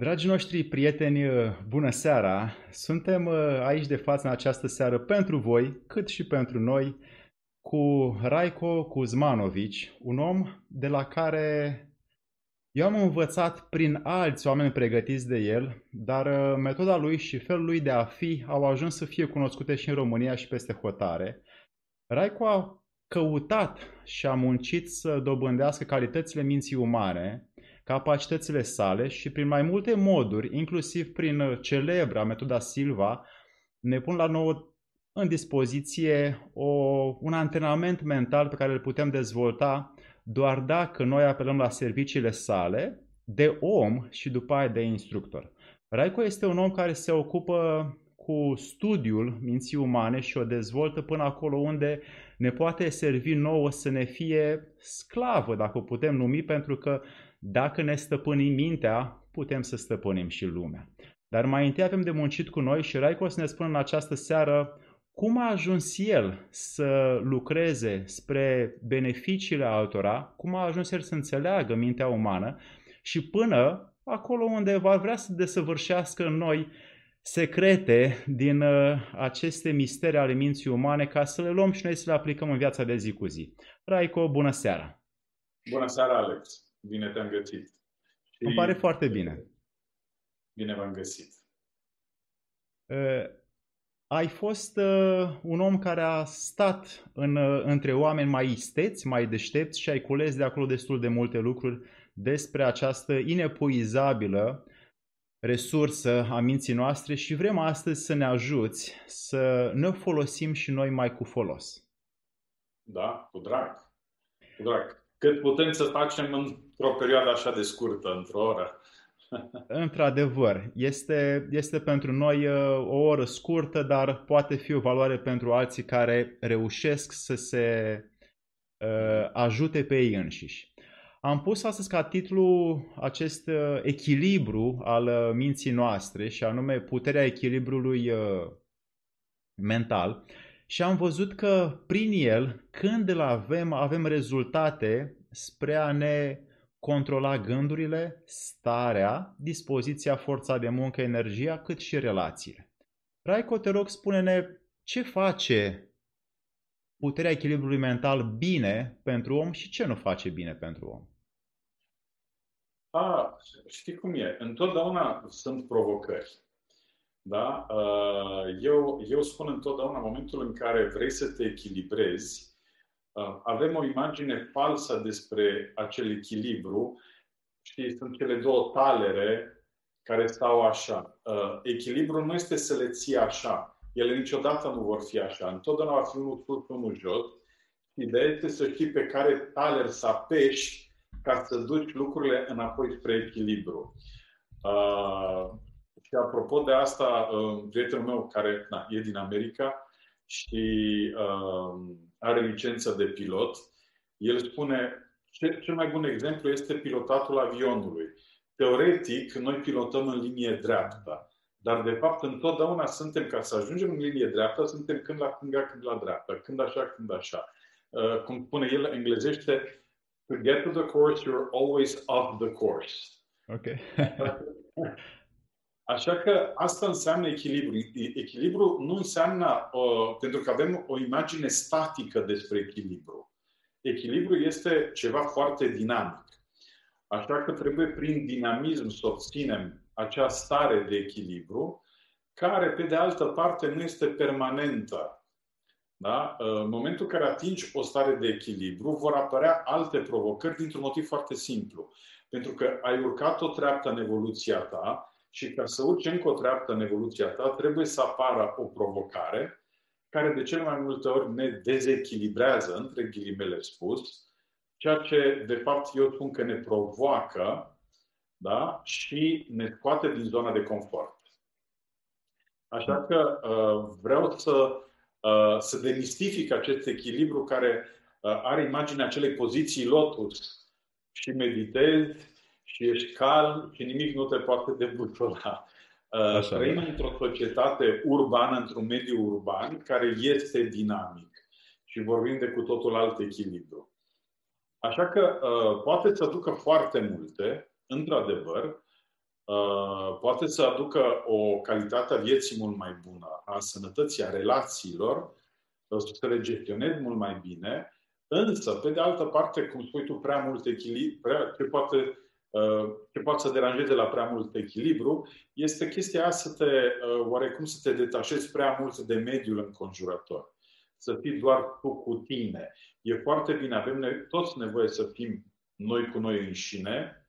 Dragii noștri prieteni, bună seara! Suntem uh, aici de față în această seară pentru voi, cât și pentru noi, cu Raiko Kuzmanovici, un om de la care eu am învățat prin alți oameni pregătiți de el, dar uh, metoda lui și felul lui de a fi au ajuns să fie cunoscute și în România și peste hotare. Raiko a căutat și a muncit să dobândească calitățile minții umane, capacitățile sale și prin mai multe moduri, inclusiv prin uh, celebra metoda Silva, ne pun la nouă în dispoziție o, un antrenament mental pe care îl putem dezvolta doar dacă noi apelăm la serviciile sale de om și după aia de instructor. Raico este un om care se ocupă cu studiul minții umane și o dezvoltă până acolo unde ne poate servi nouă să ne fie sclavă, dacă o putem numi, pentru că dacă ne stăpânim mintea, putem să stăpânim și lumea. Dar mai întâi avem de muncit cu noi și Raico să ne spună în această seară cum a ajuns el să lucreze spre beneficiile altora, cum a ajuns el să înțeleagă mintea umană și până acolo unde va vrea să desăvârșească în noi secrete din uh, aceste misteri ale minții umane ca să le luăm și noi să le aplicăm în viața de zi cu zi. Raico, bună seara! Bună seara, Alex! Bine te-am găsit. Și Îmi pare foarte bine. Bine v-am găsit. Uh, ai fost uh, un om care a stat în, uh, între oameni mai isteți, mai deștepți și ai cules de acolo destul de multe lucruri despre această inepuizabilă resursă a minții noastre și vrem astăzi să ne ajuți să ne folosim și noi mai cu folos. Da, cu drag. Cu drag. Cât putem să facem într-o perioadă așa de scurtă, într-o oră. Într-adevăr, este, este pentru noi uh, o oră scurtă, dar poate fi o valoare pentru alții care reușesc să se uh, ajute pe ei înșiși. Am pus astăzi ca titlu acest uh, echilibru al uh, minții noastre și anume puterea echilibrului uh, mental și am văzut că prin el, când îl avem, avem rezultate spre a ne controla gândurile, starea, dispoziția, forța de muncă, energia, cât și relațiile. Raico, te rog, spune-ne ce face puterea echilibrului mental bine pentru om și ce nu face bine pentru om. A, știi cum e? Întotdeauna sunt provocări. Da? Eu, eu spun întotdeauna, în momentul în care vrei să te echilibrezi, avem o imagine falsă despre acel echilibru. Știi, sunt cele două talere care stau așa. Echilibrul nu este să le ții așa. Ele niciodată nu vor fi așa. Întotdeauna va fi unul sus, unul jos. Ideea este să știi pe care taler să apeși ca să duci lucrurile înapoi spre echilibru. Uh, și apropo de asta, uh, prietenul meu care na, e din America și uh, are licență de pilot, el spune ce, cel mai bun exemplu este pilotatul avionului. Teoretic, noi pilotăm în linie dreaptă, dar de fapt întotdeauna suntem, ca să ajungem în linie dreaptă, suntem când la stânga, când la dreapta, când așa, când așa. Uh, cum spune el englezește, to get to the course, you're always off the course. Ok. Așa că asta înseamnă echilibru. Echilibru nu înseamnă, uh, pentru că avem o imagine statică despre echilibru. Echilibru este ceva foarte dinamic. Așa că trebuie prin dinamism să obținem acea stare de echilibru, care, pe de altă parte, nu este permanentă. Da? În momentul în care atingi o stare de echilibru, vor apărea alte provocări dintr-un motiv foarte simplu. Pentru că ai urcat o treaptă în evoluția ta și ca să urci încă o treaptă în evoluția ta, trebuie să apară o provocare care de cel mai multe ori ne dezechilibrează, între ghilimele spus, ceea ce de fapt eu spun că ne provoacă da? și ne scoate din zona de confort. Așa că uh, vreau să, uh, să demistific acest echilibru care uh, are imaginea acelei poziții lotus și meditezi și ești calm și nimic nu te poate debutola. Uh, trăim da. într-o societate urbană, într-un mediu urban, care este dinamic și vorbim de cu totul alt echilibru. Așa că uh, poate să ducă foarte multe, într-adevăr, uh, poate să aducă o calitate a vieții mult mai bună, a sănătății, a relațiilor, să le gestionezi mult mai bine, însă, pe de altă parte, cum spui tu, prea mult echilibru, prea, ce poate Uh, ce poate să deranjeze la prea mult echilibru, este chestia aia să te, uh, oarecum să te detașezi prea mult de mediul înconjurător. Să fii doar tu cu tine. E foarte bine, avem toți nevoie să fim noi cu noi înșine,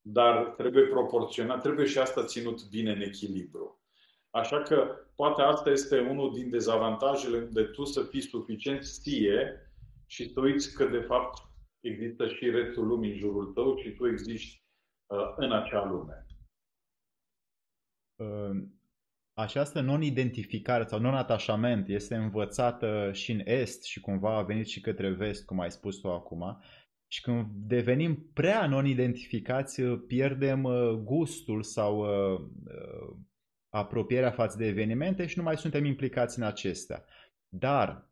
dar trebuie proporționat, trebuie și asta ținut bine în echilibru. Așa că poate asta este unul din dezavantajele unde tu să fii suficient ție și să uiți că de fapt există și restul lumii în jurul tău și tu existi uh, în acea lume. Uh, această non-identificare sau non-atașament este învățată și în Est și cumva a venit și către Vest, cum ai spus tu acum. Și când devenim prea non-identificați, pierdem uh, gustul sau uh, uh, apropierea față de evenimente și nu mai suntem implicați în acestea. Dar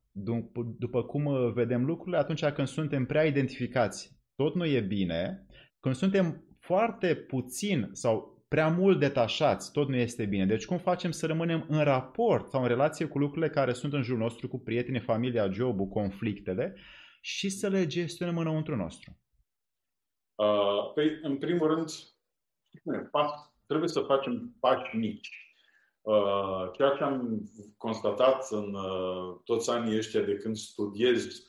după cum uh, vedem lucrurile, atunci când suntem prea identificați, tot nu e bine. Când suntem foarte puțin sau prea mult detașați, tot nu este bine. Deci cum facem să rămânem în raport sau în relație cu lucrurile care sunt în jurul nostru, cu prietenii, familia, jobul, conflictele și să le gestionăm înăuntru nostru? Uh, păi, în primul rând, trebuie să facem pași mici. Uh, ceea ce am constatat în uh, toți anii ăștia de când studiez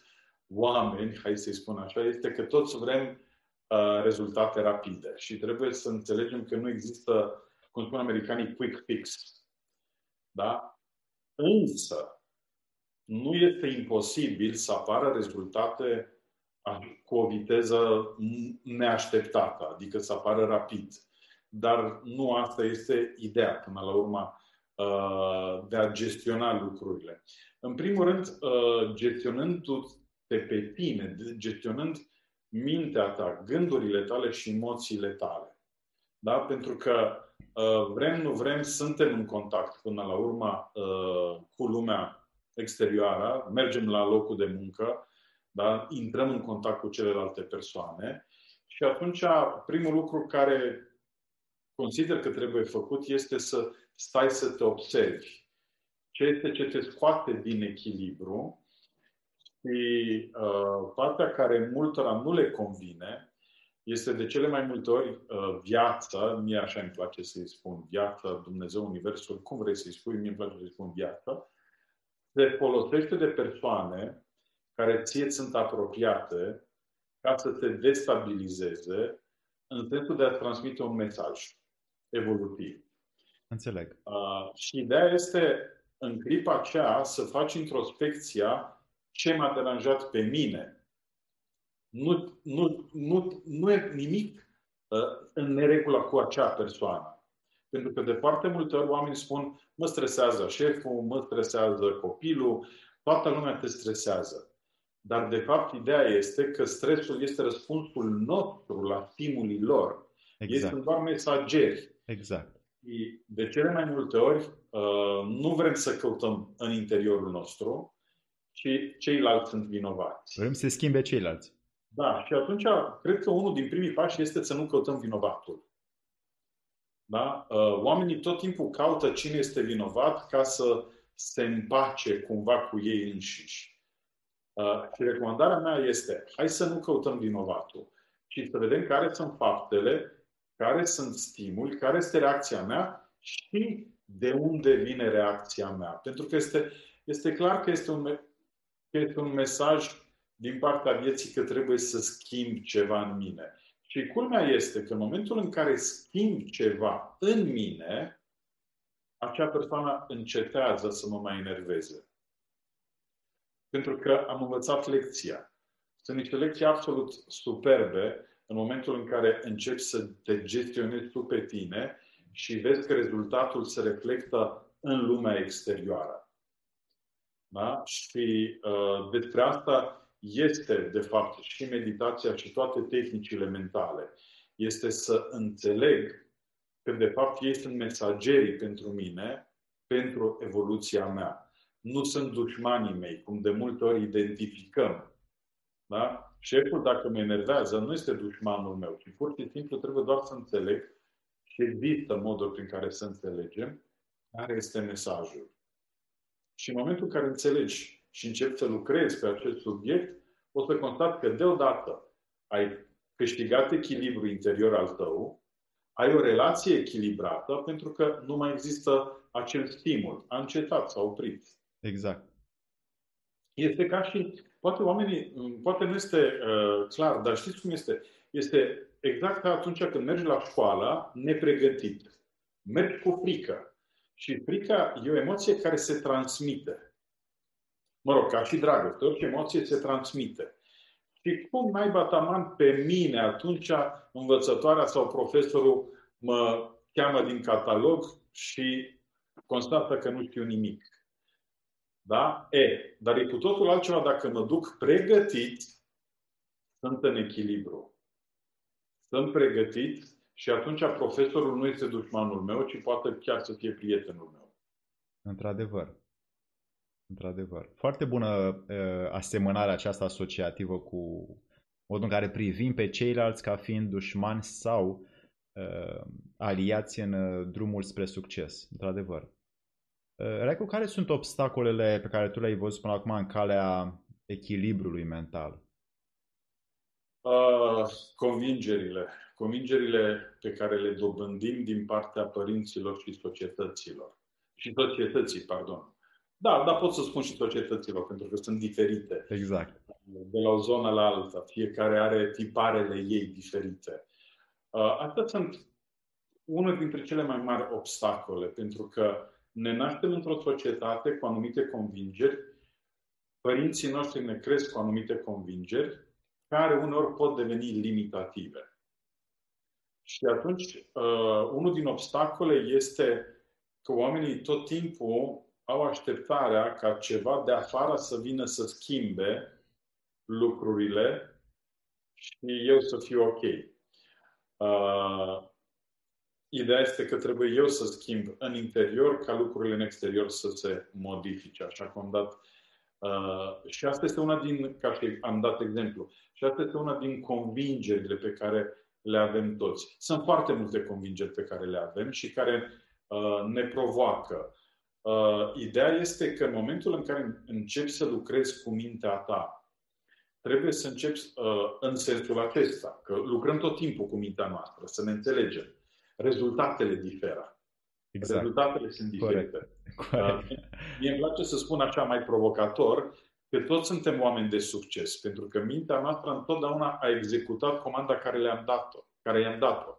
oameni, hai să-i spun așa, este că toți vrem uh, rezultate rapide și trebuie să înțelegem că nu există, cum spun americanii, quick fix. Da? Însă, nu este imposibil să apară rezultate cu o viteză neașteptată, adică să apară rapid. Dar nu asta este ideea. Până la urmă, Uh, de a gestiona lucrurile. În primul rând, uh, gestionându-te pe tine, gestionând mintea ta, gândurile tale și emoțiile tale. Da? Pentru că uh, vrem, nu vrem, suntem în contact până la urmă cu lumea exterioară, mergem la locul de muncă, da? intrăm în contact cu celelalte persoane și atunci primul lucru care consider că trebuie făcut este să stai să te observi ce este ce te scoate din echilibru și uh, partea care multora nu le convine este de cele mai multe ori uh, viața, mie așa îmi place să-i spun viața, Dumnezeu, Universul, cum vrei să-i spui, mie îmi place să-i spun viața, se folosește de persoane care ție sunt apropiate ca să te destabilizeze în sensul de a transmite un mesaj evolutiv. Înțeleg. Uh, și ideea este, în clipa aceea, să faci introspecția ce m-a deranjat pe mine. Nu, nu, nu, nu e nimic uh, în neregulă cu acea persoană. Pentru că de foarte multe ori oamenii spun, mă stresează șeful, mă stresează copilul, toată lumea te stresează. Dar de fapt ideea este că stresul este răspunsul nostru la stimulii lor. Exact. Ei sunt doar mesageri. Exact. Și de cele mai multe ori uh, nu vrem să căutăm în interiorul nostru, ci ceilalți sunt vinovați. Vrem să schimbe ceilalți. Da, și atunci cred că unul din primii pași este să nu căutăm vinovatul. Da? Uh, oamenii tot timpul caută cine este vinovat ca să se împace cumva cu ei înșiși. Uh, și recomandarea mea este, hai să nu căutăm vinovatul, ci să vedem care sunt faptele care sunt stimuli, care este reacția mea și de unde vine reacția mea. Pentru că este, este clar că este, un, că este un mesaj din partea vieții că trebuie să schimb ceva în mine. Și culmea este că în momentul în care schimb ceva în mine, acea persoană încetează să mă mai enerveze. Pentru că am învățat lecția. Sunt niște lecții absolut superbe în momentul în care începi să te gestionezi tu pe tine și vezi că rezultatul se reflectă în lumea exterioară. Da? Și uh, despre asta este, de fapt, și meditația și toate tehnicile mentale. Este să înțeleg că, de fapt, ei sunt mesagerii pentru mine, pentru evoluția mea. Nu sunt dușmanii mei, cum de multe ori identificăm. Da? Șeful, dacă mă enervează, nu este dușmanul meu, ci pur și simplu trebuie doar să înțeleg Și există moduri prin care să înțelegem care este mesajul. Și în momentul în care înțelegi și începi să lucrezi pe acest subiect, o să constat că deodată ai câștigat echilibru interior al tău, ai o relație echilibrată pentru că nu mai există acel stimul. A încetat, s-a oprit. Exact. Este ca și, poate oamenii, poate nu este uh, clar, dar știți cum este? Este exact ca atunci când mergi la școală nepregătit. Mergi cu frică. Și frica e o emoție care se transmite. Mă rog, ca și dragoste, orice emoție se transmite. Și cum mai bataman pe mine atunci învățătoarea sau profesorul mă cheamă din catalog și constată că nu știu nimic. Da? E, dar e cu totul altceva dacă mă duc pregătit, sunt în echilibru. Sunt pregătit și atunci profesorul nu este dușmanul meu, ci poate chiar să fie prietenul meu. Într-adevăr. Într-adevăr. Foarte bună uh, asemănarea aceasta asociativă cu modul în care privim pe ceilalți ca fiind dușmani sau uh, aliați în uh, drumul spre succes. Într-adevăr. Uh, Recu, care sunt obstacolele pe care tu le-ai văzut până acum în calea echilibrului mental? Uh, convingerile. Convingerile pe care le dobândim din partea părinților și societăților. Și societății, pardon. Da, dar pot să spun și societăților, pentru că sunt diferite. Exact. De la o zonă la alta. Fiecare are tiparele ei diferite. Uh, astea sunt unul dintre cele mai mari obstacole, pentru că ne naștem într-o societate cu anumite convingeri, părinții noștri ne cresc cu anumite convingeri, care uneori pot deveni limitative. Și atunci, uh, unul din obstacole este că oamenii tot timpul au așteptarea ca ceva de afară să vină să schimbe lucrurile și eu să fiu ok. Uh, ideea este că trebuie eu să schimb în interior ca lucrurile în exterior să se modifice, așa cum am dat. Uh, și asta este una din, ca și am dat exemplu, și asta este una din convingerile pe care le avem toți. Sunt foarte multe convingeri pe care le avem și care uh, ne provoacă. Uh, ideea este că în momentul în care începi să lucrezi cu mintea ta, trebuie să începi uh, în sensul acesta, că lucrăm tot timpul cu mintea noastră, să ne înțelegem. Rezultatele diferă. Exact. Rezultatele sunt diferite. Corect. Uh, mie îmi place să spun așa mai provocator, că toți suntem oameni de succes, pentru că mintea noastră întotdeauna a executat comanda care le-am dat-o, care i-am dat-o.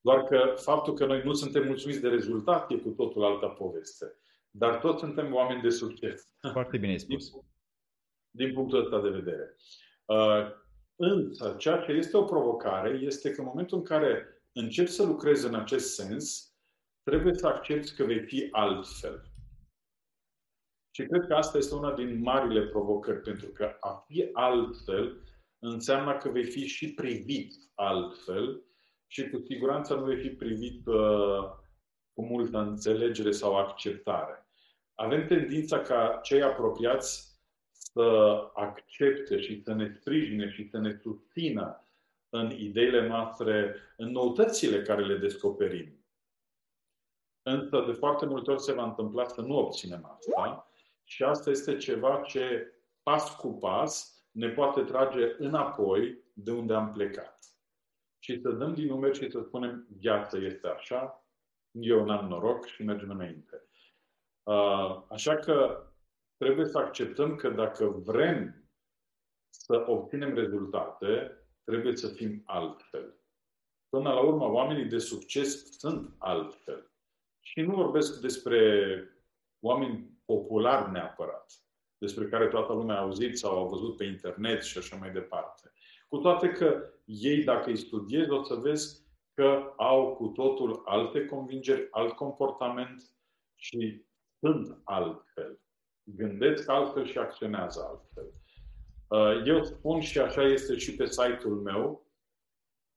Doar că faptul că noi nu suntem mulțumiți de rezultat e cu totul altă poveste. Dar toți suntem oameni de succes. Foarte bine spus. Din, din punctul ăsta de vedere. Uh, însă, ceea ce este o provocare este că în momentul în care începi să lucrezi în acest sens, trebuie să accepti că vei fi altfel. Și cred că asta este una din marile provocări, pentru că a fi altfel înseamnă că vei fi și privit altfel și cu siguranță nu vei fi privit uh, cu multă înțelegere sau acceptare. Avem tendința ca cei apropiați să accepte și să ne sprijine și să ne susțină în ideile noastre, în noutățile care le descoperim. Însă, de foarte multe ori se va întâmpla să nu obținem asta și asta este ceva ce, pas cu pas, ne poate trage înapoi de unde am plecat. Și să dăm din numeri și să spunem, viața este așa, eu n-am noroc și mergem înainte. Uh, așa că trebuie să acceptăm că dacă vrem să obținem rezultate, trebuie să fim altfel. Până la urmă, oamenii de succes sunt altfel. Și nu vorbesc despre oameni populari neapărat, despre care toată lumea a auzit sau a văzut pe internet și așa mai departe. Cu toate că ei, dacă îi studiezi, o să vezi că au cu totul alte convingeri, alt comportament și sunt altfel. Gândesc altfel și acționează altfel. Uh, eu spun și așa este și pe site-ul meu,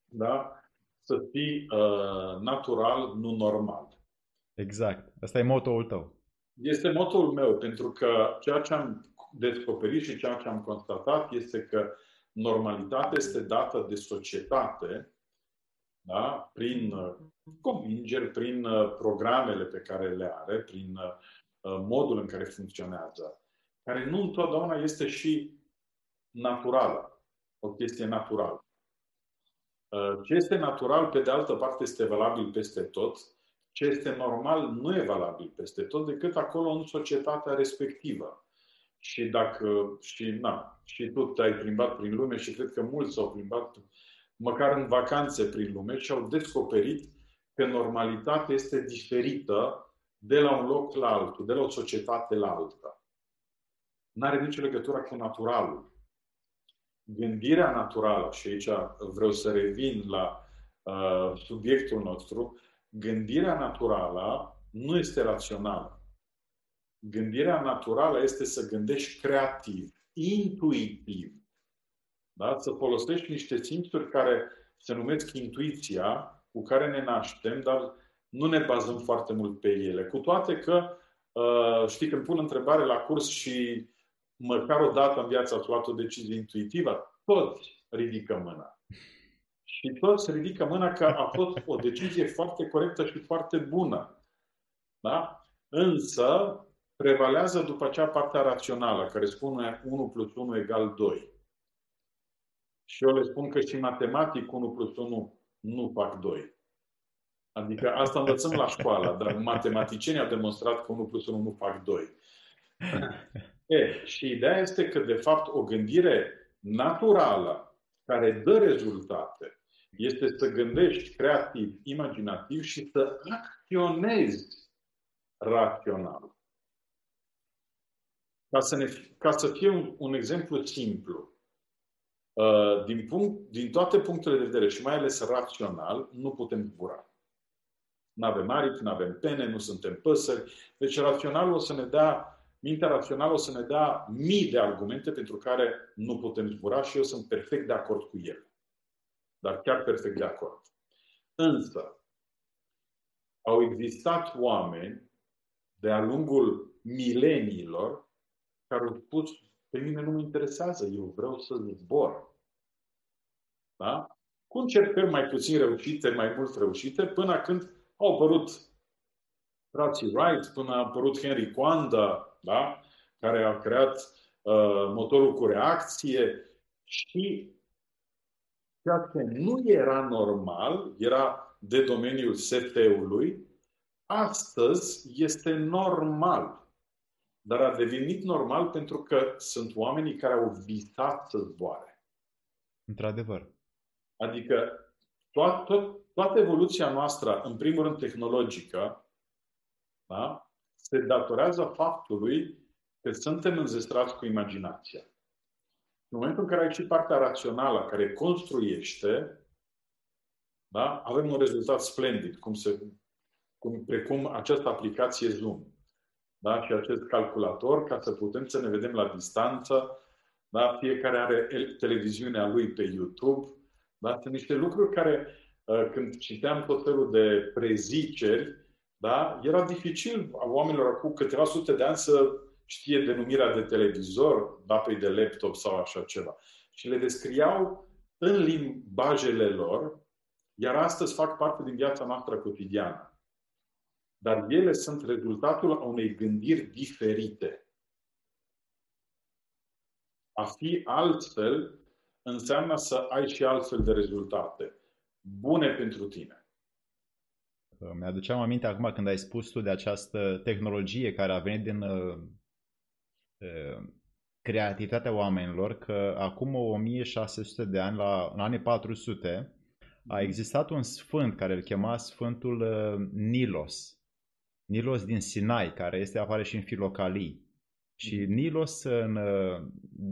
da? să fii uh, natural, nu normal. Exact. Asta e motoul tău. Este motoul meu, pentru că ceea ce am descoperit și ceea ce am constatat este că normalitatea este dată de societate da? prin uh, convingeri, prin uh, programele pe care le are, prin uh, modul în care funcționează, care nu întotdeauna este și naturală, o chestie naturală. Ce este natural, pe de altă parte, este valabil peste tot. Ce este normal nu e valabil peste tot, decât acolo în societatea respectivă. Și dacă, și, na, și tu te-ai plimbat prin lume și cred că mulți s-au plimbat măcar în vacanțe prin lume și au descoperit că normalitatea este diferită de la un loc la altul, de la o societate la alta. Nu are nicio legătură cu naturalul. Gândirea naturală, și aici vreau să revin la uh, subiectul nostru, gândirea naturală nu este rațională. Gândirea naturală este să gândești creativ, intuitiv. Da? Să folosești niște simțuri care se numesc intuiția, cu care ne naștem, dar nu ne bazăm foarte mult pe ele. Cu toate că, uh, știi, când pun întrebare la curs și măcar o dată în viața ați luat o decizie intuitivă, toți ridică mâna. Și toți ridică mâna că a fost o decizie foarte corectă și foarte bună. Da? Însă, prevalează după acea partea rațională, care spune 1 plus 1 egal 2. Și eu le spun că și matematic 1 plus 1 nu fac 2. Adică asta învățăm la școală, dar matematicienii au demonstrat că 1 plus 1 nu fac 2. E, și ideea este că, de fapt, o gândire naturală care dă rezultate este să gândești creativ, imaginativ și să acționezi rațional. Ca să, ne, ca să fie un, un exemplu simplu, uh, din, punct, din toate punctele de vedere și mai ales rațional, nu putem zbura. Nu avem aripi, nu avem pene, nu suntem păsări. Deci raționalul o să ne dea, mintea rațională o să ne dea mii de argumente pentru care nu putem zbura și eu sunt perfect de acord cu el. Dar chiar perfect de acord. Însă, au existat oameni de-a lungul mileniilor care au spus, pe mine nu mă interesează, eu vreau să zbor. Da? Cu încercări mai puțin reușite, mai mult reușite, până când au apărut frații Wright, până a apărut Henry Coanda, da? care a creat uh, motorul cu reacție și ceea ce nu era normal, era de domeniul SF-ului, astăzi este normal. Dar a devenit normal pentru că sunt oamenii care au visat să zboare. Într-adevăr. Adică toată, toată evoluția noastră, în primul rând tehnologică, da, se datorează faptului că suntem înzestrați cu imaginația. În momentul în care ai și partea rațională care construiește, da, avem un rezultat splendid, cum se, cum, precum această aplicație Zoom da, și acest calculator, ca să putem să ne vedem la distanță. Da, fiecare are televiziunea lui pe YouTube, da? Sunt niște lucruri care, uh, când citeam tot felul de preziceri, da? era dificil a oamenilor acum câteva sute de ani să știe denumirea de televizor, pe de laptop sau așa ceva. Și le descriau în limbajele lor, iar astăzi fac parte din viața noastră cotidiană. Dar ele sunt rezultatul unei gândiri diferite. A fi altfel înseamnă să ai și altfel de rezultate bune pentru tine. Mi-aduceam aminte acum când ai spus tu de această tehnologie care a venit din uh, uh, creativitatea oamenilor, că acum 1600 de ani, la, în anii 400, a mhm. existat un sfânt care îl chema Sfântul uh, Nilos. Nilos din Sinai, care este apare și în Filocalii. Și mhm. Nilos, în,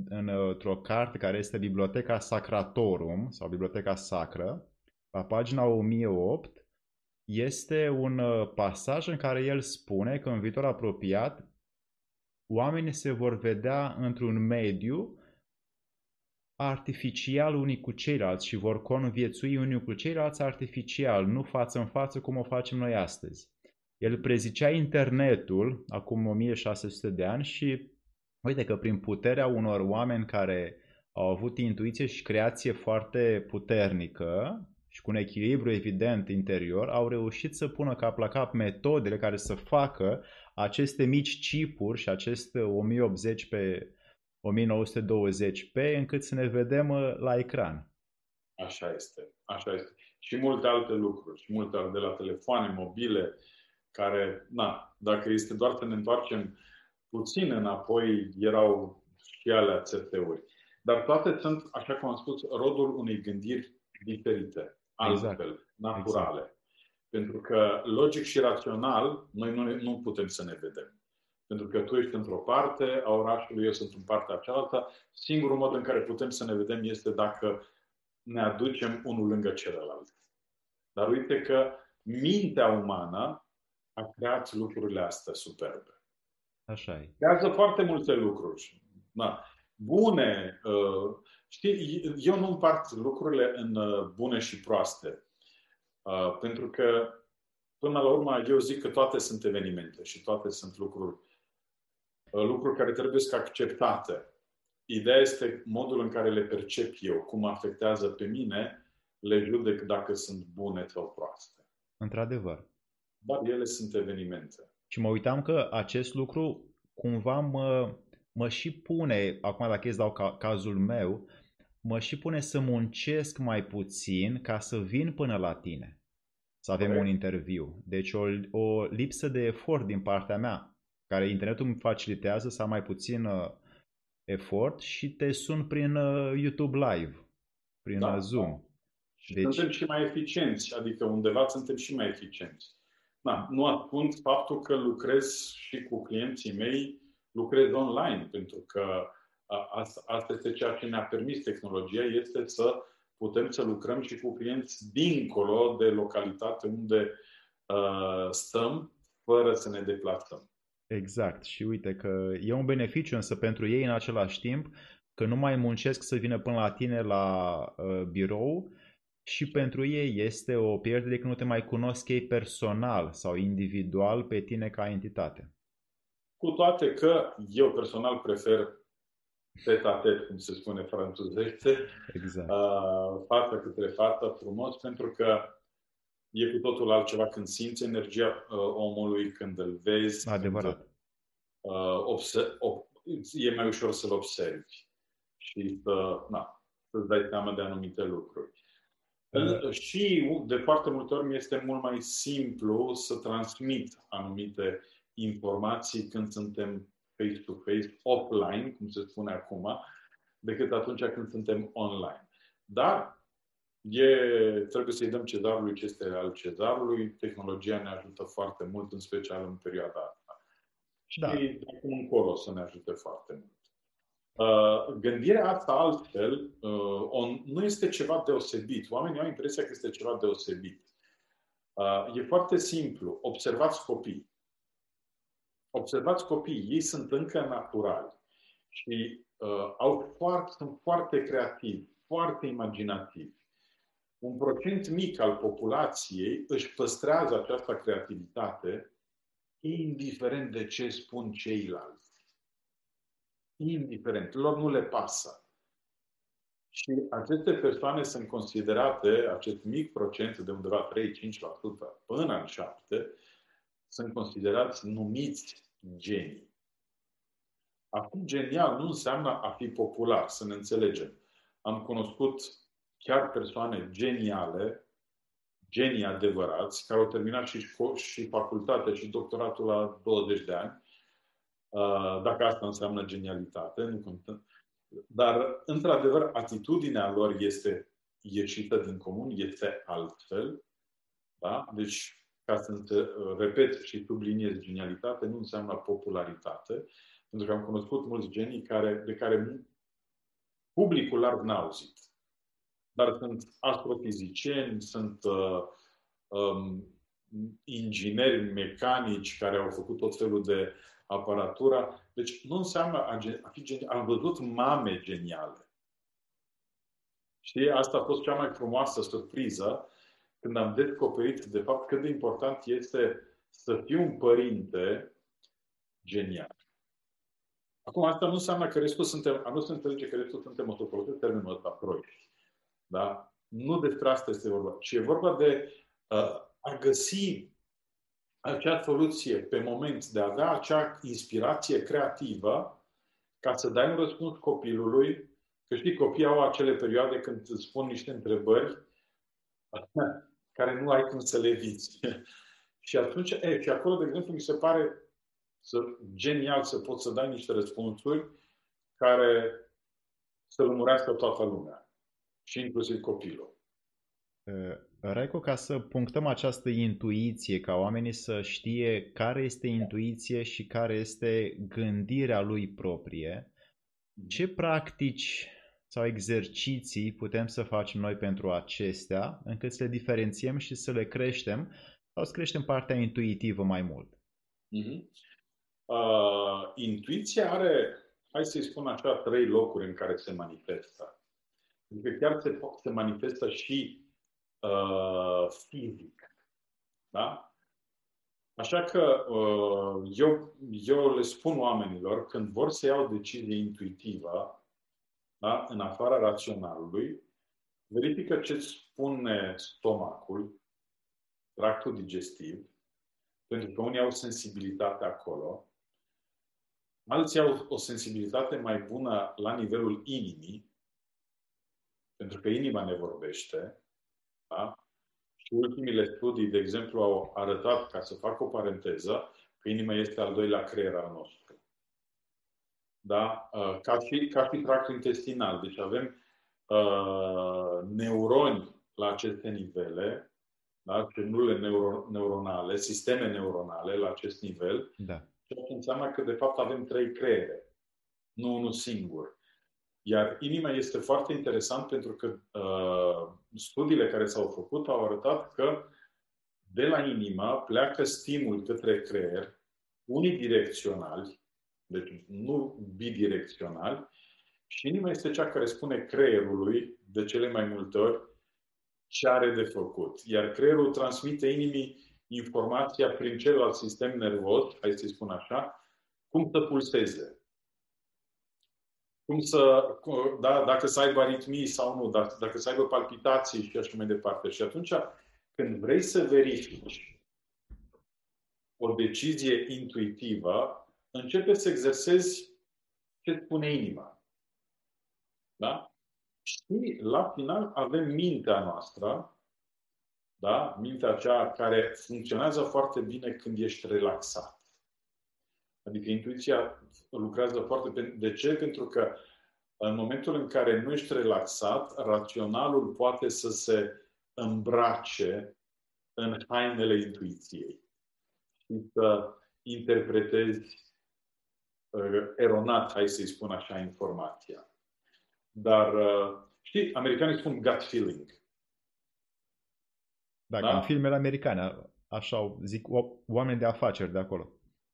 în, într-o carte care este Biblioteca Sacratorum, sau Biblioteca Sacră, la pagina 1008, este un uh, pasaj în care el spune că în viitor apropiat oamenii se vor vedea într-un mediu artificial unii cu ceilalți și vor conviețui unii cu ceilalți artificial, nu față în față cum o facem noi astăzi. El prezicea internetul acum 1600 de ani și uite că prin puterea unor oameni care au avut intuiție și creație foarte puternică, și cu un echilibru evident interior, au reușit să pună cap la cap metodele care să facă aceste mici chipuri și aceste 1080 pe 1920p încât să ne vedem uh, la ecran. Așa este, așa este. Și multe alte lucruri, și multe alte de la telefoane mobile, care, na, dacă este doar să ne întoarcem puțin înapoi, erau și alea CT-uri. Dar toate sunt, așa cum am spus, rodul unei gândiri diferite, altfel, exact. naturale. Exact. Pentru că logic și rațional, noi nu, nu putem să ne vedem. Pentru că tu ești într-o parte a orașului, eu sunt în partea cealaltă. Singurul mod în care putem să ne vedem este dacă ne aducem unul lângă celălalt. Dar uite că mintea umană a creat lucrurile astea superbe. Așa e. Creează foarte multe lucruri. Da. Bune. Uh, știi, eu nu împart lucrurile în uh, bune și proaste. Uh, pentru că, până la urmă, eu zic că toate sunt evenimente și toate sunt lucruri, lucruri care trebuie să acceptate. Ideea este modul în care le percep eu, cum afectează pe mine, le judec dacă sunt bune sau proaste. Într-adevăr. Dar ele sunt evenimente. Și mă uitam că acest lucru cumva mă, mă și pune, acum dacă îți dau ca, cazul meu, mă și pune să muncesc mai puțin ca să vin până la tine, să avem okay. un interviu. Deci o, o lipsă de efort din partea mea, care internetul îmi facilitează să am mai puțin uh, efort și te sun prin uh, YouTube Live, prin da, uh, Zoom. Da. Și deci... suntem și mai eficienți, adică undeva suntem și mai eficienți. Da, nu ascund faptul că lucrez și cu clienții mei, lucrez online, pentru că asta, asta este ceea ce ne-a permis tehnologia, este să putem să lucrăm și cu clienți dincolo de localitate unde uh, stăm, fără să ne deplasăm. Exact. Și uite că e un beneficiu însă pentru ei în același timp că nu mai muncesc să vină până la tine la uh, birou, și pentru ei este o pierdere că nu te mai cunosc ei personal sau individual pe tine ca entitate. Cu toate că eu personal prefer tet cum se spune franțuzește, exact. uh, față către față, frumos, pentru că e cu totul altceva când simți energia uh, omului, când îl vezi. Adevărat. Când, uh, obse- ob- e mai ușor să-l observi și să, na, să-ți dai seama de anumite lucruri. Și de foarte multe ori mi este mult mai simplu să transmit anumite informații când suntem face-to-face, offline, cum se spune acum, decât atunci când suntem online. Dar e, trebuie să-i dăm cezarului ce este al cezarului. Tehnologia ne ajută foarte mult, în special în perioada asta. Da. Și de acum încolo să ne ajute foarte mult. Uh, gândirea asta altfel uh, on, nu este ceva deosebit. Oamenii au impresia că este ceva deosebit. Uh, e foarte simplu. Observați copii. Observați copii. Ei sunt încă naturali și uh, au foarte, sunt foarte creativi, foarte imaginativi. Un procent mic al populației își păstrează această creativitate indiferent de ce spun ceilalți indiferent, lor nu le pasă. Și aceste persoane sunt considerate, acest mic procent de undeva 3-5% până în 7%, sunt considerați numiți genii. A fi genial nu înseamnă a fi popular, să ne înțelegem. Am cunoscut chiar persoane geniale, genii adevărați, care au terminat și, șco- și facultatea și doctoratul la 20 de ani Uh, dacă asta înseamnă genialitate, nu contă. Dar, într-adevăr, atitudinea lor este ieșită din comun, este altfel. Da? Deci, ca să uh, repet și subliniez genialitate, nu înseamnă popularitate, pentru că am cunoscut mulți genii care, de care publicul larg n-a auzit. Dar sunt astrofizicieni, sunt uh, um, ingineri mecanici care au făcut tot felul de aparatura. Deci nu înseamnă a, a fi genial. Am văzut mame geniale. Și asta a fost cea mai frumoasă surpriză când am descoperit, de fapt, cât de important este să fii un părinte genial. Acum, asta nu înseamnă că restul suntem, nu se înțelege că restul suntem, o să folosesc termenul ăsta, proști. Da? Nu despre asta este vorba, ci e vorba de uh, a găsi acea soluție pe moment, de a avea acea inspirație creativă ca să dai un răspuns copilului, că știi, copiii au acele perioade când îți spun niște întrebări care nu ai cum să le viți. și atunci, e, și acolo, de exemplu, mi se pare să, genial să poți să dai niște răspunsuri care să lămurească toată lumea. Și inclusiv copilul. Raico, ca să punctăm această intuiție, ca oamenii să știe care este intuiție și care este gândirea lui proprie, ce practici sau exerciții putem să facem noi pentru acestea, încât să le diferențiem și să le creștem sau să creștem partea intuitivă mai mult? Uh-huh. Uh, intuiția are, hai să-i spun așa, trei locuri în care se manifestă. Adică chiar se, se manifestă și uh, fizic. Da? Așa că uh, eu, eu le spun oamenilor, când vor să iau decizie intuitivă, da? în afara raționalului, verifică ce spune stomacul, tractul digestiv, pentru că unii au sensibilitate acolo, alții au o sensibilitate mai bună la nivelul inimii, pentru că inima ne vorbește, da? Și ultimile studii, de exemplu, au arătat, ca să fac o paranteză, că inima este al doilea creier al nostru. Da? Uh, ca și, ca și tract intestinal. Deci avem uh, neuroni la aceste nivele, da? celule neuro, neuronale, sisteme neuronale la acest nivel, da. ceea ce înseamnă că, de fapt, avem trei creiere, nu unul singur. Iar inima este foarte interesant pentru că uh, studiile care s-au făcut au arătat că de la inimă pleacă stimul către creier, unidirecționali, deci nu bidirecționali, și inima este cea care spune creierului, de cele mai multe ori, ce are de făcut. Iar creierul transmite inimii informația prin celălalt sistem nervos, hai să-i spun așa, cum să pulseze cum să, da, dacă să aibă aritmii sau nu, dacă, dacă să aibă palpitații și așa mai departe. Și atunci, când vrei să verifici o decizie intuitivă, începe să exersezi ce spune inima. Da? Și la final avem mintea noastră, da? mintea aceea care funcționează foarte bine când ești relaxat. Adică intuiția lucrează foarte... De ce? Pentru că în momentul în care nu ești relaxat, raționalul poate să se îmbrace în hainele intuiției și să interpretezi uh, eronat, hai să-i spun așa, informația. Dar, uh, știi, americanii spun gut feeling. Da, da? în filmele americane, așa zic oameni de afaceri de acolo.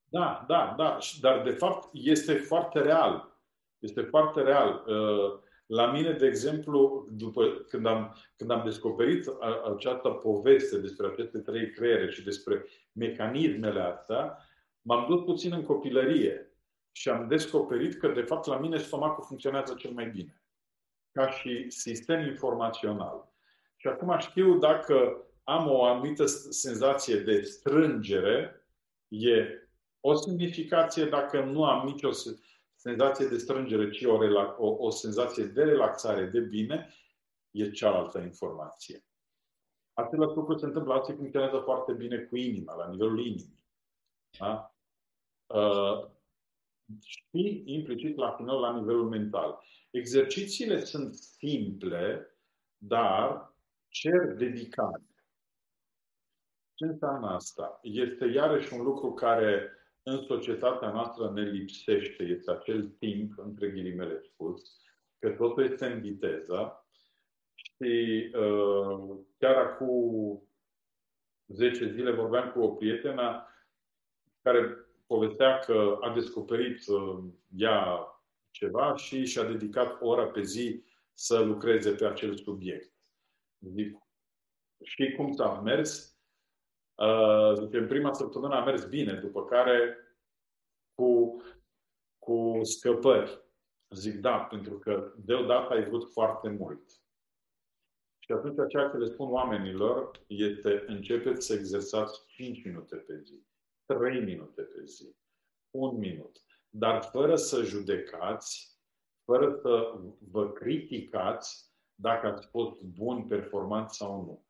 Da, da, da. Dar, de fapt, este foarte real. Este foarte real. Uh, la mine, de exemplu, după când am, când am descoperit această poveste despre aceste trei creiere și despre mecanismele astea, m-am dus puțin în copilărie și am descoperit că, de fapt, la mine stomacul funcționează cel mai bine. Ca și sistem informațional. Și acum știu dacă am o anumită senzație de strângere, e o semnificație dacă nu am nicio senzație de strângere, ci o, o, o senzație de relaxare, de bine, e cealaltă informație. Același lucru se întâmplă, alții funcționează foarte bine cu inima, la nivelul inimii. Da? Uh, și implicit la final la nivelul mental. Exercițiile sunt simple, dar cer dedicare. Ce înseamnă asta? Este iarăși un lucru care în societatea noastră ne lipsește, este acel timp, între ghilimele spus, că totul este în viteză și uh, chiar acum 10 zile vorbeam cu o prietenă care povestea că a descoperit uh, ea ceva și și-a dedicat o oră pe zi să lucreze pe acel subiect. Zic, și cum s-a mers? Uh, zice, în prima săptămână a mers bine, după care cu, cu scăpări. Zic da, pentru că deodată ai vrut foarte mult. Și atunci ceea ce le spun oamenilor este începeți să exersați 5 minute pe zi, 3 minute pe zi, 1 minut, dar fără să judecați, fără să vă criticați dacă ați fost bun, performant sau nu.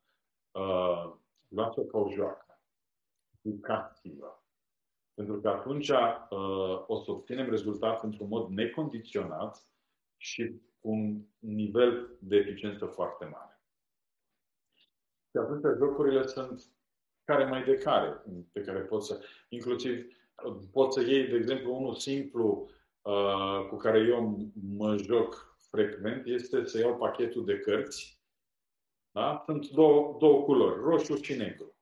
Uh, luați-o ca o joacă. Jucați-vă. Pentru că atunci uh, o să obținem rezultat într-un mod necondiționat și cu un nivel de eficiență foarte mare. Și atunci jocurile sunt care mai de care, pe care poți să, inclusiv poți să iei, de exemplu, unul simplu uh, cu care eu mă joc frecvent, este să iau pachetul de cărți. Da? Sunt două, două culori, roșu și negru.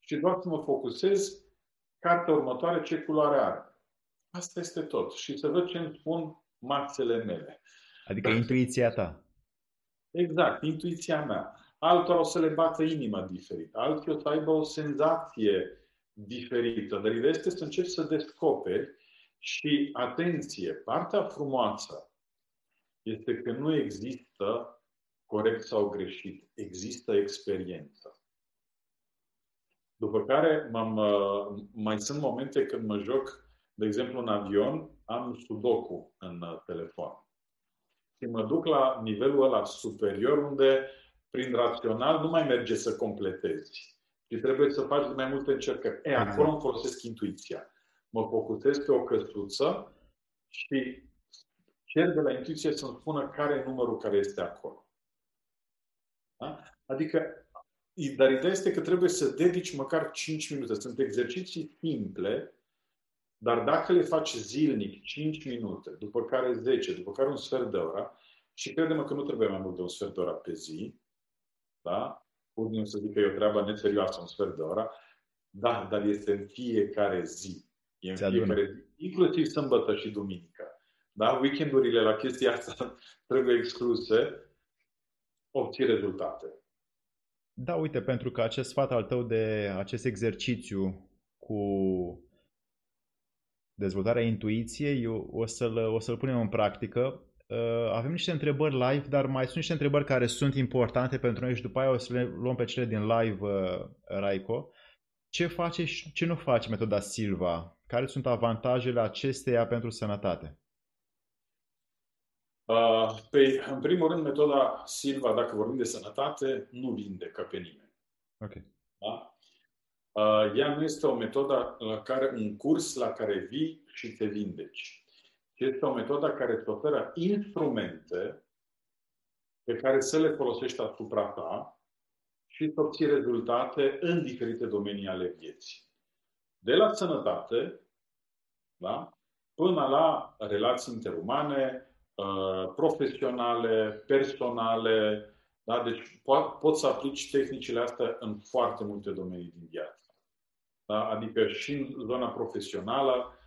Și doar să mă focusez cartea următoare ce culoare are. Asta este tot. Și să văd ce îmi spun maxele mele. Adică intuiția ta. Exact, intuiția mea. Altora o să le bată inima diferit. Alții o să aibă o senzație diferită. Dar ideea este să începi să descoperi și, atenție, partea frumoasă este că nu există corect sau greșit. Există experiență. După care m-am, uh, mai sunt momente când mă joc, de exemplu, în avion, am sudoku în uh, telefon. Și mă duc la nivelul ăla superior unde, prin rațional, nu mai merge să completezi. Și trebuie să faci mai multe încercări. E, acolo exact. îmi folosesc intuiția. Mă focusez pe o căsuță și cer de la intuiție să-mi spună care e numărul care este acolo. Da? Adică dar ideea este că trebuie să dedici măcar 5 minute. Sunt exerciții simple, dar dacă le faci zilnic 5 minute, după care 10, după care un sfert de oră, și credem că nu trebuie mai mult de un sfert de oră pe zi, da? Unii să zic că e o treabă neserioasă, un sfert de oră, da, dar este în fiecare zi. E în fiecare zi, inclusiv sâmbătă și duminică. Da? Weekendurile la chestia asta trebuie excluse, obții rezultate. Da, uite, pentru că acest sfat al tău de acest exercițiu cu dezvoltarea intuiției, o să-l, o să-l punem în practică. Uh, avem niște întrebări live, dar mai sunt niște întrebări care sunt importante pentru noi și după aia o să le luăm pe cele din live, uh, Raico. Ce face și ce nu face metoda Silva? Care sunt avantajele acesteia pentru sănătate? Uh, pe, în primul rând, metoda Silva, dacă vorbim de sănătate, nu vindecă pe nimeni. Okay. Da? Uh, ea nu este o metodă la care, un curs la care vii și te vindeci. Este o metodă care îți oferă instrumente pe care să le folosești asupra ta și să obții rezultate în diferite domenii ale vieții. De la sănătate, da? până la relații interumane, Uh, profesionale, personale. Da? Deci po- poți să aplici tehnicile astea în foarte multe domenii din viață. Da? Adică și în zona profesională,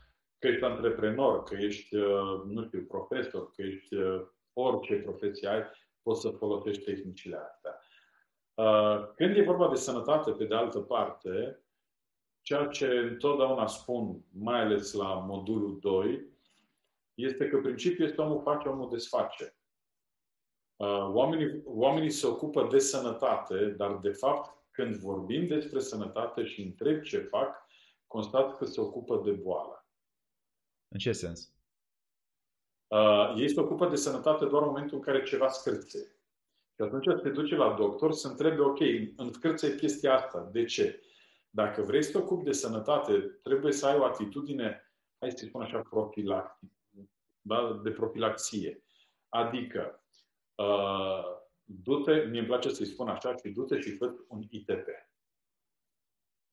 că ești antreprenor, că ești, uh, nu știu, profesor, că ești uh, orice profesie ai, poți să folosești tehnicile astea. Când e vorba de sănătate, pe de altă parte, ceea ce întotdeauna spun, mai ales la modulul 2, este că principiul este omul face, omul desface. Uh, oamenii, oamenii se ocupă de sănătate, dar de fapt, când vorbim despre sănătate și întreb ce fac, constat că se ocupă de boală. În ce sens? Uh, ei se ocupă de sănătate doar în momentul în care ceva scârțe. Și atunci te duce la doctor să întrebe, ok, în scârțe chestia asta. De ce? Dacă vrei să te ocupi de sănătate, trebuie să ai o atitudine, hai să spun așa, profilactică da? de profilaxie. Adică, uh, du-te, mi îmi place să-i spun așa, și du-te și fă un ITP.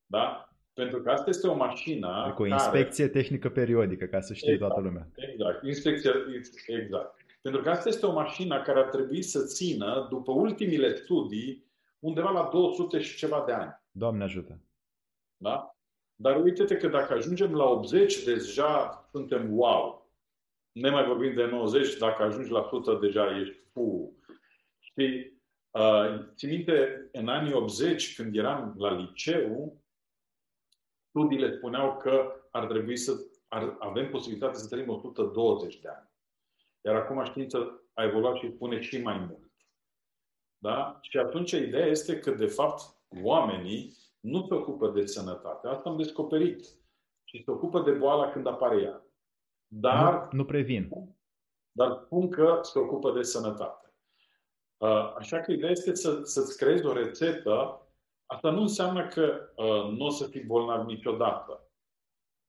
Da? Pentru că asta este o mașină adică o inspecție care... tehnică periodică, ca să știe exact, toată lumea. Exact, inspecție, exact. Pentru că asta este o mașină care ar trebui să țină, după ultimile studii, undeva la 200 și ceva de ani. Doamne ajută! Da? Dar uite-te că dacă ajungem la 80, deja suntem wow ne mai vorbim de 90, dacă ajungi la 100, deja ești fu. Știi, uh, țin minte, în anii 80, când eram la liceu, studiile spuneau că ar trebui să ar, avem posibilitatea să trăim 120 de ani. Iar acum știința a evoluat și spune și mai mult. Da? Și atunci ideea este că, de fapt, oamenii nu se ocupă de sănătate. Asta am descoperit. Și se ocupă de boala când apare ea. Dar, nu, nu previn. Dar spun că se ocupă de sănătate. Uh, așa că ideea este să, să-ți creezi o rețetă. Asta nu înseamnă că uh, nu o să fii bolnav niciodată.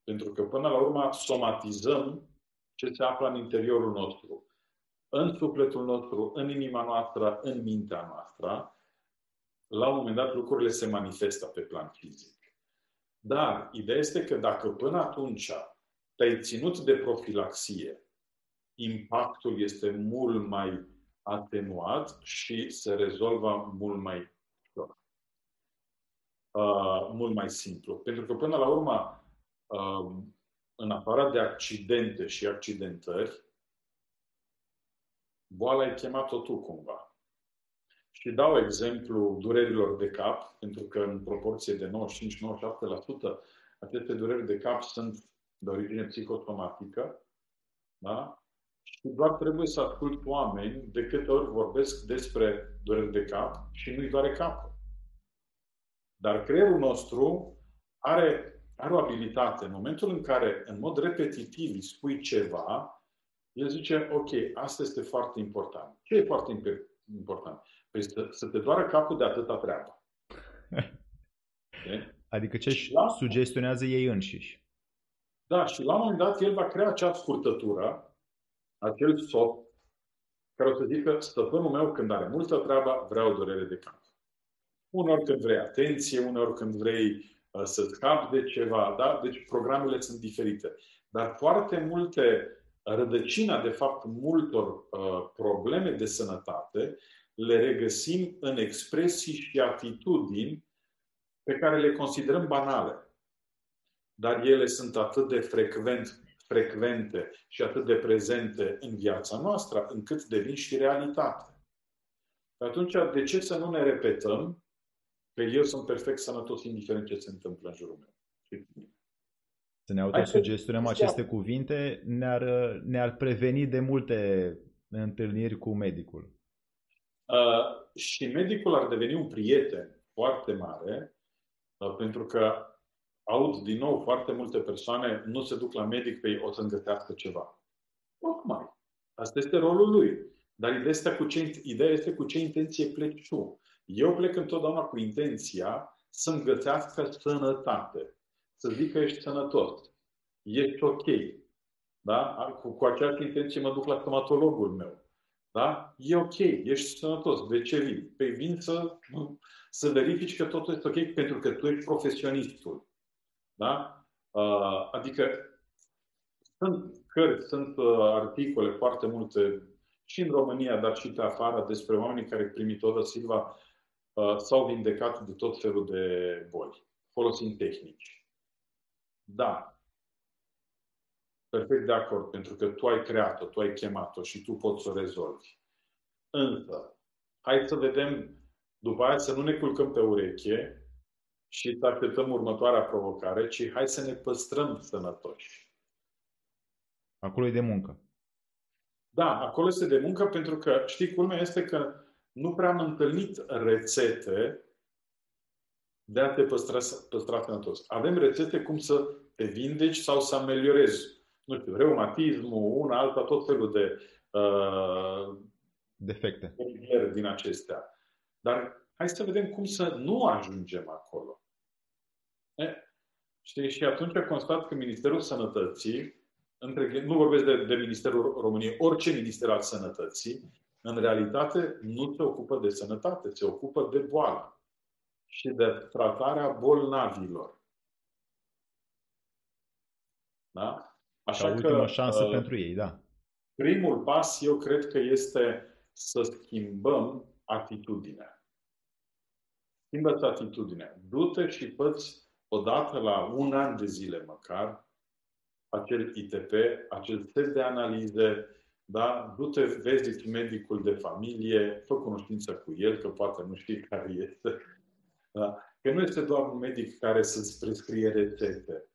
Pentru că, până la urmă, somatizăm ce se află în interiorul nostru. În sufletul nostru, în inima noastră, în mintea noastră. La un moment dat, lucrurile se manifestă pe plan fizic. Dar, ideea este că dacă până atunci te-ai ținut de profilaxie, impactul este mult mai atenuat și se rezolvă mult mai uh, mult mai simplu. Pentru că până la urmă, uh, în afară de accidente și accidentări, boala e chemat-o tu cumva. Și dau exemplu durerilor de cap, pentru că în proporție de 95-97% aceste dureri de cap sunt de origine psihosomatică, da? Și doar trebuie să ascult oameni de câte ori vorbesc despre dureri de cap și nu-i doare capul. Dar creierul nostru are, are o abilitate. În momentul în care, în mod repetitiv, îi spui ceva, el zice, ok, asta este foarte important. Ce e foarte important? Păi să, să te doară capul de atâta treabă. Okay? Adică ce își sugestionează ei înșiși. Da, și la un moment dat el va crea acea scurtătură, acel soft, care o să zică, stăpânul meu când are multă treabă, vreau durere de cap. Unor când vrei atenție, unor când vrei uh, să scapi de ceva, da? Deci programele sunt diferite. Dar foarte multe, rădăcina de fapt multor uh, probleme de sănătate le regăsim în expresii și atitudini pe care le considerăm banale dar ele sunt atât de frecvent, frecvente și atât de prezente în viața noastră, încât devin și realitate. Atunci, de ce să nu ne repetăm că eu sunt perfect sănătos, indiferent ce se întâmplă în jurul meu? Să ne autosugestionăm aceste cuvinte ne-ar, ne-ar preveni de multe întâlniri cu medicul. Uh, și medicul ar deveni un prieten foarte mare, uh, pentru că aud din nou foarte multe persoane nu se duc la medic pe ei, o să-mi gătească ceva. Tocmai. Asta este rolul lui. Dar ideea este, cu ce, ideea este cu ce intenție pleci tu. Eu plec întotdeauna cu intenția să-mi gătească sănătate. Să zic că ești sănătos. Ești ok. Da? Cu, cu această intenție mă duc la stomatologul meu. Da? E ok, ești sănătos. De ce vin? Păi vin să, să verifici că totul este ok pentru că tu ești profesionistul. Da? Uh, adică sunt cărți, sunt uh, articole foarte multe și în România, dar și pe afară, despre oamenii care primitoră Silva uh, s-au vindecat de tot felul de boli, folosind tehnici. Da, perfect de acord, pentru că tu ai creat-o, tu ai chemat-o și tu poți să o rezolvi. Însă, hai să vedem, după aia să nu ne culcăm pe ureche și să așteptăm următoarea provocare, ci hai să ne păstrăm sănătoși. Acolo e de muncă. Da, acolo este de muncă pentru că, știi, culmea este că nu prea am întâlnit rețete de a te păstra, păstra sănătos. Avem rețete cum să te vindeci sau să ameliorezi, nu știu, reumatismul, una, alta, tot felul de uh, defecte din acestea. Dar hai să vedem cum să nu ajungem acolo. E, știi, și atunci constat că Ministerul Sănătății, între, nu vorbesc de, de Ministerul României, orice Minister al Sănătății, în realitate nu se ocupă de sănătate, se ocupă de boală și de tratarea bolnavilor. Da? Așa Ca ultima că, șansă uh, pentru ei, da. Primul pas, eu cred că este să schimbăm atitudinea. Schimbă-ți atitudinea. Du-te și fă odată la un an de zile măcar, acel ITP, acel set de analize, da? Du-te, vezi medicul de familie, fă cunoștință cu el, că poate nu știi care este. Da? Că nu este doar un medic care să-ți prescrie rețete.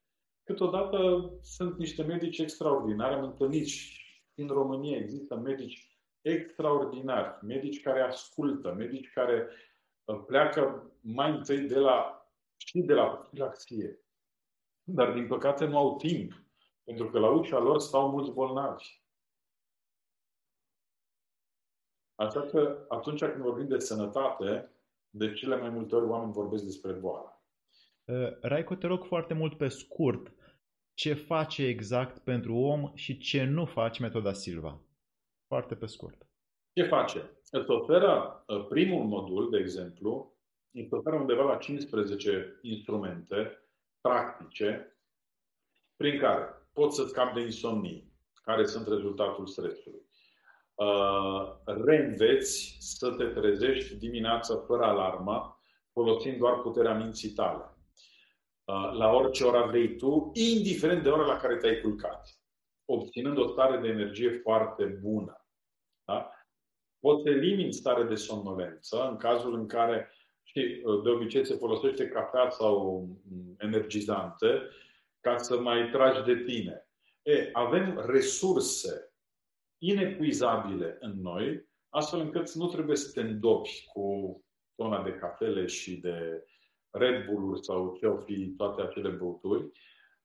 Câteodată sunt niște medici extraordinari. Am întâlnit și în România există medici extraordinari, medici care ascultă, medici care uh, pleacă mai întâi de la, și de la profilaxie. Dar, din păcate, nu au timp, pentru că la ușa lor stau mulți bolnavi. Așa că, atunci când vorbim de sănătate, de cele mai multe ori oameni vorbesc despre boală. Uh, Raico, te rog foarte mult pe scurt, ce face exact pentru om și ce nu face metoda Silva? Foarte pe scurt. Ce face? Îți oferă uh, primul modul, de exemplu, îți oferă undeva la 15 instrumente practice prin care poți să scapi de insomnii, care sunt rezultatul stresului. Uh, reînveți să te trezești dimineața fără alarmă, folosind doar puterea minții tale. Uh, la orice oră vrei tu, indiferent de ora la care te-ai culcat, obținând o stare de energie foarte bună. Da? Poți să elimini stare de somnolență în cazul în care, știi, de obicei se folosește cafea sau energizante ca să mai tragi de tine. E, avem resurse inepuizabile în noi, astfel încât nu trebuie să te îndopi cu tona de cafele și de Red Bull-uri sau ce au fi toate acele băuturi,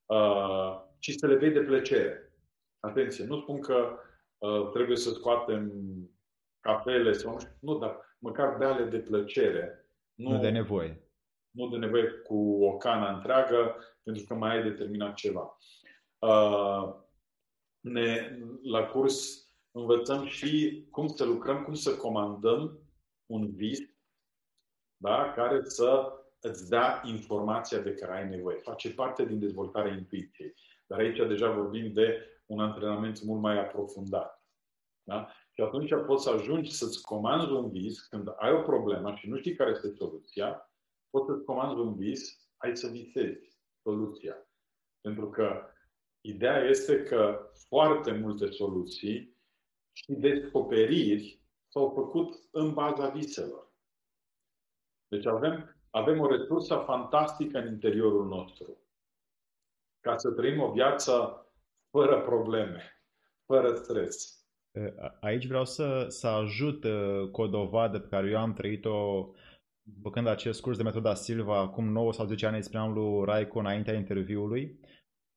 uh, ci să le vei de plăcere. Atenție, nu spun că uh, trebuie să scoatem cafele sau nu știu, nu, dar măcar beale de plăcere. Nu, nu de nevoie. Nu de nevoie cu o cană întreagă, pentru că mai ai determinat ceva. Uh, ne, la curs învățăm și cum să lucrăm, cum să comandăm un vis da? care să îți dea informația de care ai nevoie. Face parte din dezvoltarea intuiției. Dar aici deja vorbim de un antrenament mult mai aprofundat. Da? Și atunci poți să ajungi să-ți comanzi un vis când ai o problemă și nu știi care este soluția, poți să-ți comanzi un vis, ai să visezi soluția. Pentru că ideea este că foarte multe soluții și descoperiri s-au făcut în baza viselor. Deci avem avem o resursă fantastică în interiorul nostru. Ca să trăim o viață fără probleme, fără stres. Aici vreau să, să ajut cu o dovadă pe care eu am trăit-o făcând acest curs de metoda Silva acum 9 sau 10 ani, îi spuneam lui Raico înaintea interviului,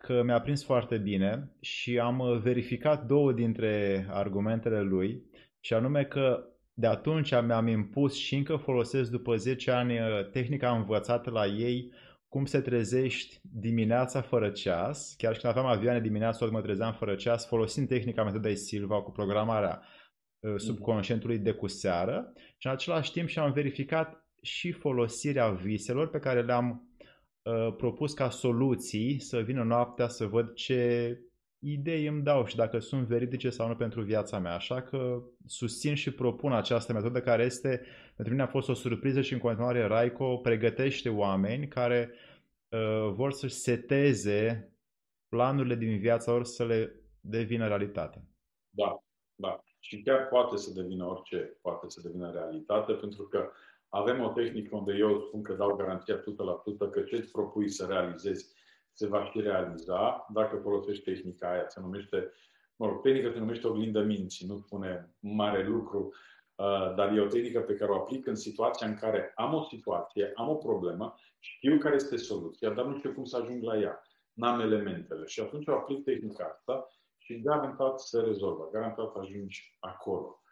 că mi-a prins foarte bine și am verificat două dintre argumentele lui, și anume că de atunci mi-am impus și încă folosesc după 10 ani uh, tehnica învățată la ei, cum se trezești dimineața fără ceas, chiar și când aveam avioane dimineața, mă trezeam fără ceas, folosind tehnica metodei Silva cu programarea uh, mhm. subconștientului de cu seară și în același timp și-am verificat și folosirea viselor pe care le-am uh, propus ca soluții să vină noaptea să văd ce idei îmi dau și dacă sunt veridice sau nu pentru viața mea. Așa că susțin și propun această metodă care este, pentru mine a fost o surpriză și în continuare Raico pregătește oameni care uh, vor să-și seteze planurile din viața lor să le devină realitate. Da, da. Și chiar poate să devină orice, poate să devină realitate, pentru că avem o tehnică unde eu spun că dau garanția 100% că ce îți propui să realizezi se va și realiza dacă folosești tehnica aia. Se numește, mă rog, tehnica se numește oglindă minții, nu spune mare lucru, uh, dar e o tehnică pe care o aplic în situația în care am o situație, am o problemă, știu care este soluția, dar nu știu cum să ajung la ea. N-am elementele. Și atunci o aplic tehnica asta și garantat se rezolvă. Garantat ajungi acolo.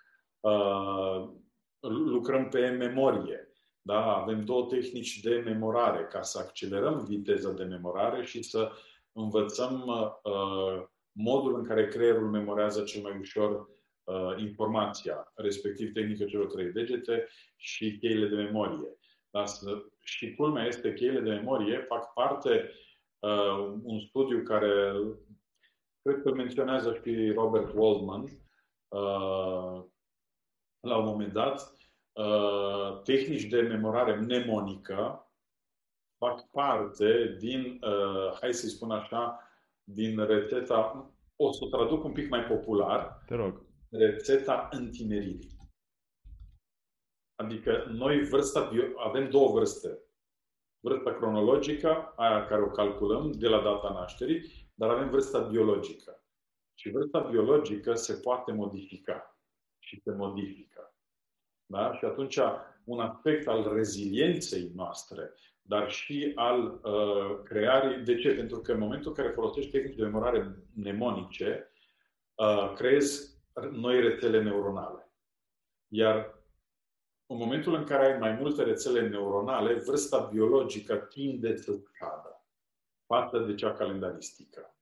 Uh, lucrăm pe memorie. Da? Avem două tehnici de memorare ca să accelerăm viteza de memorare și să învățăm uh, modul în care creierul memorează cel mai ușor uh, informația, respectiv tehnica celor trei degete și cheile de memorie. Da? Și culmea este cheile de memorie fac parte uh, un studiu care cred că menționează și Robert Waldman uh, la un moment dat, Uh, tehnici de memorare mnemonică fac parte din, uh, hai să-i spun așa, din rețeta, o să o traduc un pic mai popular, Te rog. rețeta întineririi. Adică noi vârsta, bio- avem două vârste. Vârsta cronologică, aia care o calculăm de la data nașterii, dar avem vârsta biologică. Și vârsta biologică se poate modifica. Și se modifică. Da? Și atunci un aspect al rezilienței noastre, dar și al uh, creării. De ce? Pentru că în momentul în care folosești tehnici de memorare mnemonice, uh, creezi noi rețele neuronale. Iar în momentul în care ai mai multe rețele neuronale, vârsta biologică tinde să scadă față de cea calendaristică.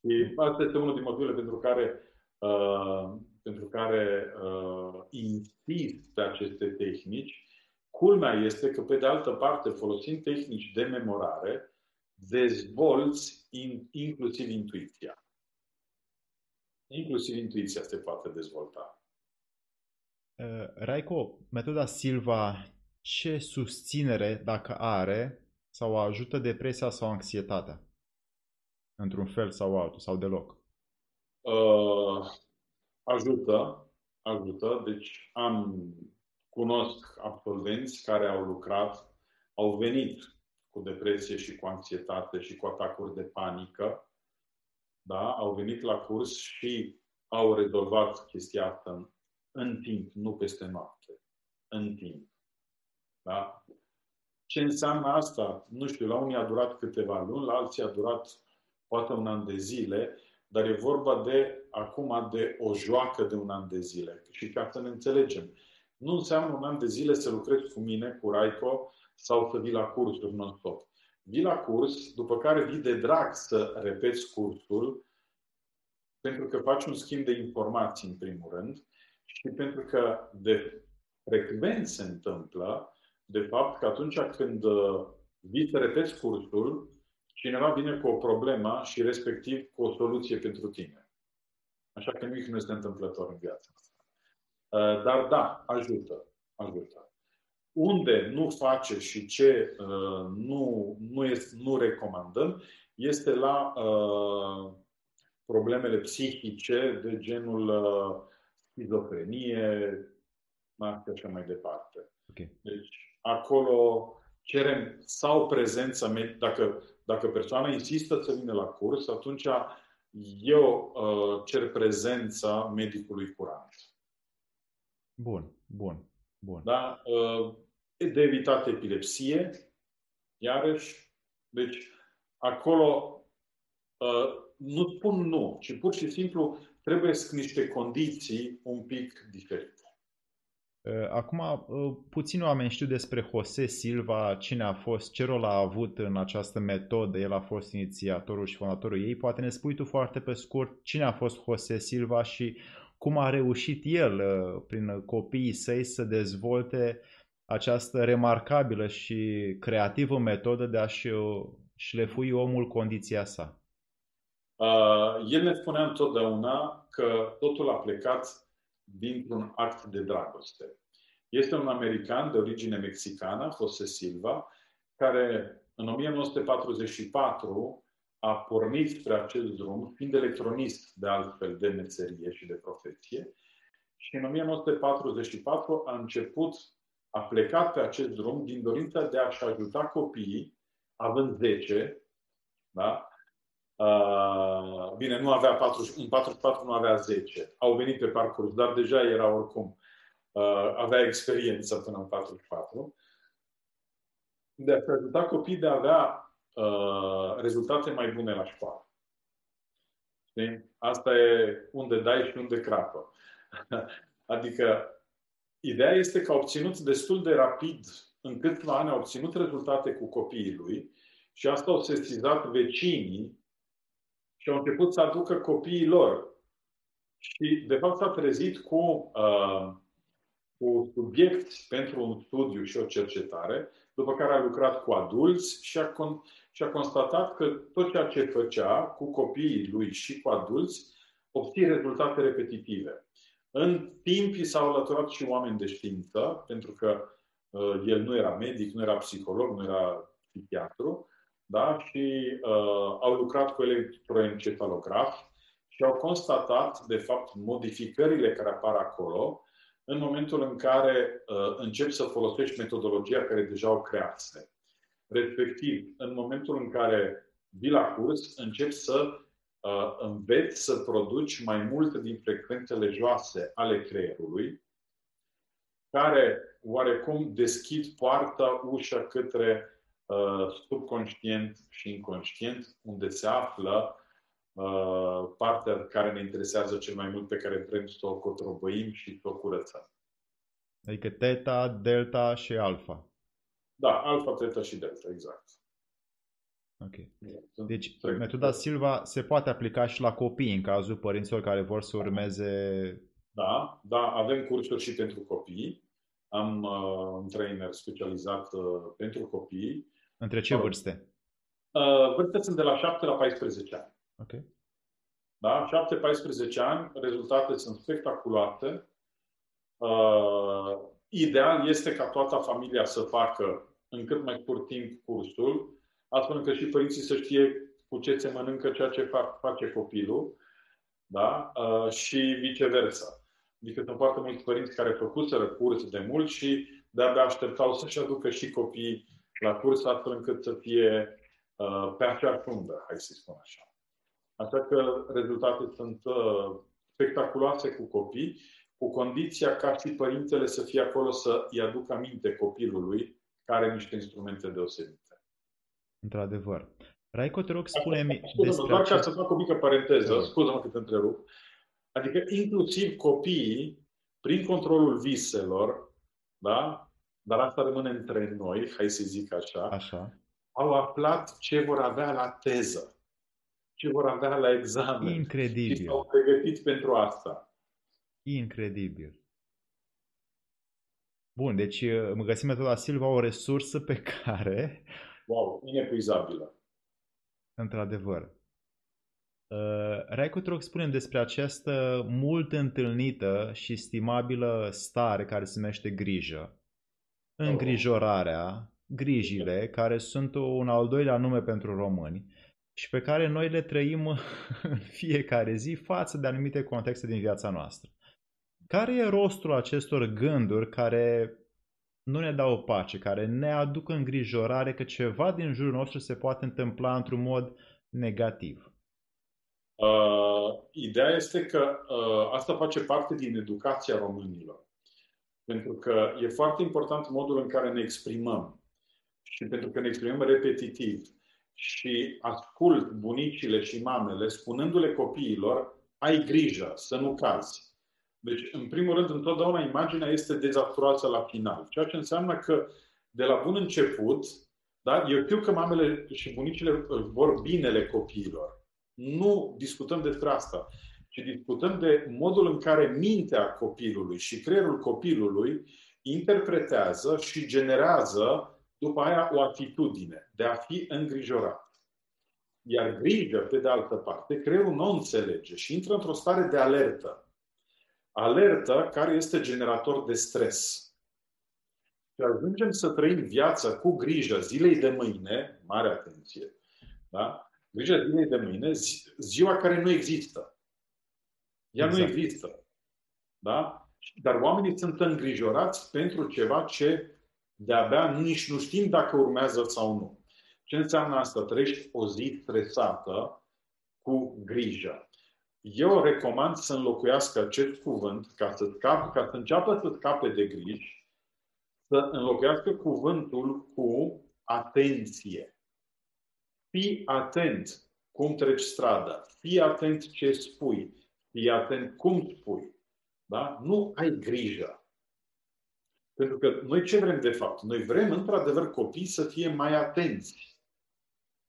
Și asta este unul din motivele pentru care, uh, pentru care uh, insist pe aceste tehnici. Culmea este că, pe de altă parte, folosind tehnici de memorare, dezvolți in, inclusiv intuiția. Inclusiv intuiția se poate dezvolta. Uh, Raico, metoda Silva, ce susținere, dacă are, sau ajută depresia sau anxietatea? Într-un fel sau altul, sau deloc? Uh, ajută, ajută. Deci am, cunosc absolvenți care au lucrat, au venit cu depresie și cu anxietate și cu atacuri de panică, da? au venit la curs și au rezolvat chestia asta în, în timp, nu peste noapte. În timp. Da? Ce înseamnă asta? Nu știu, la unii a durat câteva luni, la alții a durat poate un an de zile, dar e vorba de acum de o joacă de un an de zile. Și ca să ne înțelegem, nu înseamnă un an de zile să lucrezi cu mine, cu Raico, sau să vii la cursuri non-stop. Vii la curs, după care vii de drag să repeți cursul, pentru că faci un schimb de informații, în primul rând, și pentru că de frecvent se întâmplă, de fapt, că atunci când uh, vii să repeți cursul, cineva vine cu o problemă și respectiv cu o soluție pentru tine. Așa că nimic nu este întâmplător în viața asta. Uh, dar da, ajută. Ajută. Unde nu face și ce uh, nu, nu, este, nu recomandăm este la uh, problemele psihice de genul uh, schizofrenie, și așa mai departe. Okay. Deci, acolo cerem sau prezența, dacă, dacă persoana insistă să vină la curs, atunci eu uh, cer prezența medicului curant. Bun, bun, bun. Da? Uh, de evitat epilepsie, iarăși. Deci, acolo uh, nu spun nu, ci pur și simplu trebuie niște condiții un pic diferite. Uh, acum, uh, puțini oameni știu despre Jose Silva, cine a fost, ce rol a avut în această metodă, el a fost inițiatorul și fondatorul ei. Poate ne spui tu foarte pe scurt cine a fost Jose Silva și cum a reușit el, uh, prin copiii săi, să dezvolte această remarcabilă și creativă metodă de a-și șlefui omul condiția sa. Uh, el ne spunea întotdeauna că totul a plecat dintr-un act de dragoste. Este un american de origine mexicană, José Silva, care în 1944 a pornit spre acest drum, fiind electronist de altfel de meserie și de profesie, și în 1944 a început, a plecat pe acest drum din dorința de a-și ajuta copiii, având 10, da? Uh, bine, nu avea 40, în 44 nu avea 10. Au venit pe parcurs, dar deja era oricum. Uh, avea experiență până în 44. De a ajuta copiii de a avea uh, rezultate mai bune la școală. Știi? Asta e unde dai și unde crapă. adică, ideea este că a obținut destul de rapid, în câțiva ani a obținut rezultate cu copiii lui și asta au sesizat vecinii și au început să aducă copiii lor. Și, de fapt, s-a trezit cu, uh, cu subiect pentru un studiu și o cercetare, după care a lucrat cu adulți și a, con- și a constatat că tot ceea ce făcea cu copiii lui și cu adulți obține rezultate repetitive. În timp i s-au alăturat și oameni de știință, pentru că uh, el nu era medic, nu era psiholog, nu era psihiatru, da? și uh, au lucrat cu electroencefalografi și au constatat, de fapt, modificările care apar acolo în momentul în care uh, începi să folosești metodologia care deja o crease. Respectiv, în momentul în care vii la curs, începi să uh, înveți să produci mai mult din frecvențele joase ale creierului, care oarecum deschid poarta, ușa către uh, subconștient și inconștient, unde se află uh, partea care ne interesează cel mai mult, pe care vrem să o cotrobăim și să o curățăm. Adică teta, delta și alfa. Da, alfa, teta și delta, exact. Ok. Deci, metoda Silva se poate aplica și la copii în cazul părinților care vor să urmeze... Da, da, avem cursuri și pentru copii. Am uh, un trainer specializat uh, pentru copii. Între ce vârste? Uh, vârste sunt de la 7 la 14 ani. Ok. Da? 7-14 ani, rezultate sunt spectaculoase. Uh, ideal este ca toată familia să facă în cât mai scurt timp cursul, astfel încât și părinții să știe cu ce se mănâncă ceea ce fac, face copilul, da? Uh, și viceversa. Adică sunt foarte mulți părinți care făcuseră curs de mult și de-abia așteptau să-și aducă și copiii la curs, astfel încât să fie uh, pe acea fundă, hai să spun așa. Așa că rezultatele sunt uh, spectaculoase cu copii, cu condiția ca și părintele să fie acolo să-i aducă aminte copilului care are niște instrumente deosebite. Într-adevăr. Raico, te rog, spune-mi despre... Doar ca să fac o mică paranteză, scuză-mă că te întrerup. Adică inclusiv copiii, prin controlul viselor, da? Dar asta rămâne între noi, hai să zic așa, așa, au aflat ce vor avea la teză, ce vor avea la examen. Incredibil. Și s-au pregătit pentru asta. Incredibil. Bun, deci uh, mă găsim metoda Silva o resursă pe care... Wow, inepuizabilă. Într-adevăr. Uh, Raicu, te rog, spunem despre această mult întâlnită și stimabilă stare care se numește grijă. Îngrijorarea, grijile, care sunt un al doilea nume pentru români și pe care noi le trăim în fiecare zi față de anumite contexte din viața noastră. Care e rostul acestor gânduri care nu ne dau pace, care ne aduc îngrijorare că ceva din jurul nostru se poate întâmpla într-un mod negativ? Uh, ideea este că uh, asta face parte din educația românilor. Pentru că e foarte important modul în care ne exprimăm. Și pentru că ne exprimăm repetitiv. Și ascult bunicile și mamele spunându-le copiilor, ai grijă să nu cazi. Deci, în primul rând, întotdeauna imaginea este dezastruoasă la final. Ceea ce înseamnă că, de la bun început, da, eu știu că mamele și bunicile vor binele copiilor. Nu discutăm despre asta, ci discutăm de modul în care mintea copilului și creierul copilului interpretează și generează după aia o atitudine de a fi îngrijorat. Iar grijă, pe de altă parte, creierul nu înțelege și intră într-o stare de alertă alertă care este generator de stres. Și ajungem să trăim viața cu grijă zilei de mâine, mare atenție, da? Grijă zilei de mâine, zi, ziua care nu există. Ea exact. nu există. Da? Dar oamenii sunt îngrijorați pentru ceva ce de-abia nici nu știm dacă urmează sau nu. Ce înseamnă asta? Trăiești o zi stresată cu grijă eu recomand să înlocuiască acest cuvânt ca să, scap, ca să înceapă să scape de griji, să înlocuiască cuvântul cu atenție. Fii atent cum treci strada. Fii atent ce spui. Fii atent cum spui. Da? Nu ai grijă. Pentru că noi ce vrem de fapt? Noi vrem, într-adevăr, copii să fie mai atenți.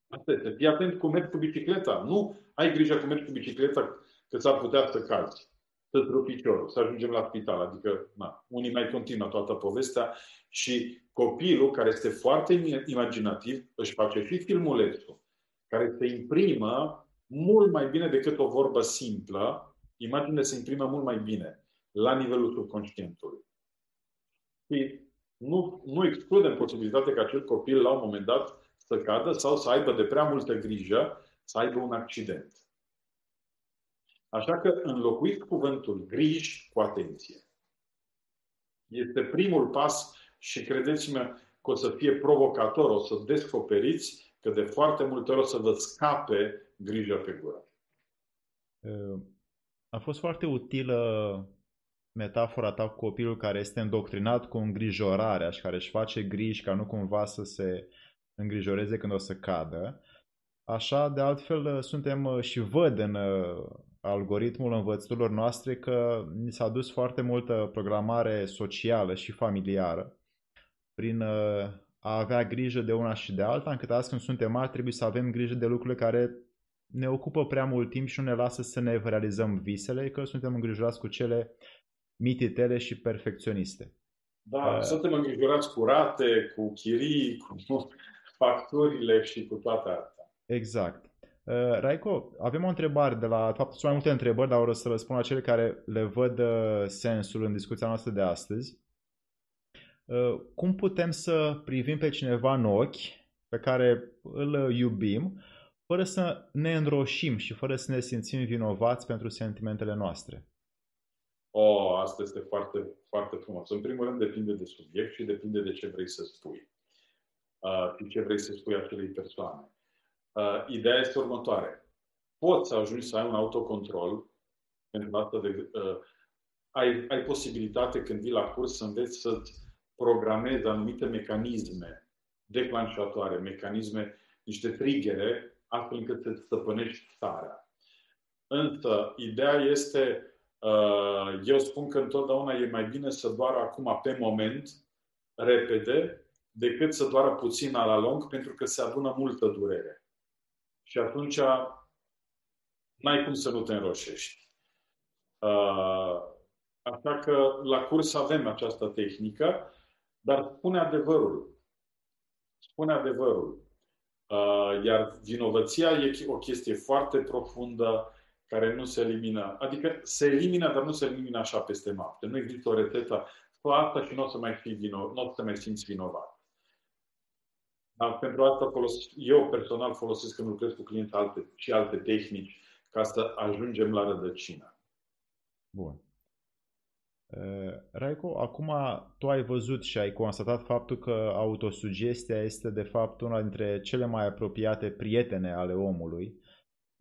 Asta este. Fii atent cum mergi cu bicicleta. Nu ai grijă cum mergi cu bicicleta că s-ar putea să cazi, să rupi piciorul, să ajungem la spital. Adică, na, unii mai continuă toată povestea și copilul, care este foarte imaginativ, își face și filmulețul, care se imprimă mult mai bine decât o vorbă simplă. Imaginea se imprimă mult mai bine la nivelul subconștientului. Și nu, nu excludem posibilitatea ca acel copil la un moment dat să cadă sau să aibă de prea multă grijă să aibă un accident. Așa că înlocuiți cuvântul griji cu atenție. Este primul pas și credeți-mă că o să fie provocator, o să descoperiți că de foarte multe ori o să vă scape grija pe gură. A fost foarte utilă metafora ta cu copilul care este îndoctrinat cu îngrijorarea și care își face griji ca nu cumva să se îngrijoreze când o să cadă. Așa, de altfel, suntem și văd în algoritmul învățăturilor noastre că ni s-a dus foarte multă programare socială și familiară prin a avea grijă de una și de alta, încât azi când suntem mari trebuie să avem grijă de lucrurile care ne ocupă prea mult timp și nu ne lasă să ne realizăm visele, că suntem îngrijorați cu cele mititele și perfecționiste. Da, uh, suntem îngrijorați cu rate, cu chirii, cu facturile și cu toate astea. Exact. Uh, Raico, avem o întrebare de la, de fapt, sunt mai multe întrebări, dar o să răspund la cele care le văd uh, sensul în discuția noastră de astăzi. Uh, cum putem să privim pe cineva în ochi pe care îl iubim, fără să ne înroșim și fără să ne simțim vinovați pentru sentimentele noastre? Oh, asta este foarte, foarte frumos. În primul rând depinde de subiect și depinde de ce vrei să spui. Uh, și ce vrei să spui acelei persoane. Uh, ideea este următoare. Poți să ajungi să ai un autocontrol pentru asta de, uh, ai, ai posibilitate când vii la curs să înveți să-ți programezi anumite mecanisme declanșatoare, mecanisme, niște trigere, astfel încât să stăpânești starea. Însă, ideea este Uh, eu spun că întotdeauna e mai bine să doară acum pe moment, repede, decât să doară puțin la lung, pentru că se adună multă durere. Și atunci n-ai cum să nu te înroșești. Uh, așa că la curs avem această tehnică, dar spune adevărul. Spune adevărul. Uh, iar vinovăția e o chestie foarte profundă, care nu se elimină. Adică se elimină, dar nu se elimină așa peste noapte. Nu există o rețetă. Fă asta și nu o să mai, fii vino, nu o să mai simți vinovat. Dar pentru asta folos, eu personal folosesc când lucrez cu clienți alte, și alte tehnici ca să ajungem la rădăcină. Bun. Uh, Raico, acum tu ai văzut și ai constatat faptul că autosugestia este de fapt una dintre cele mai apropiate prietene ale omului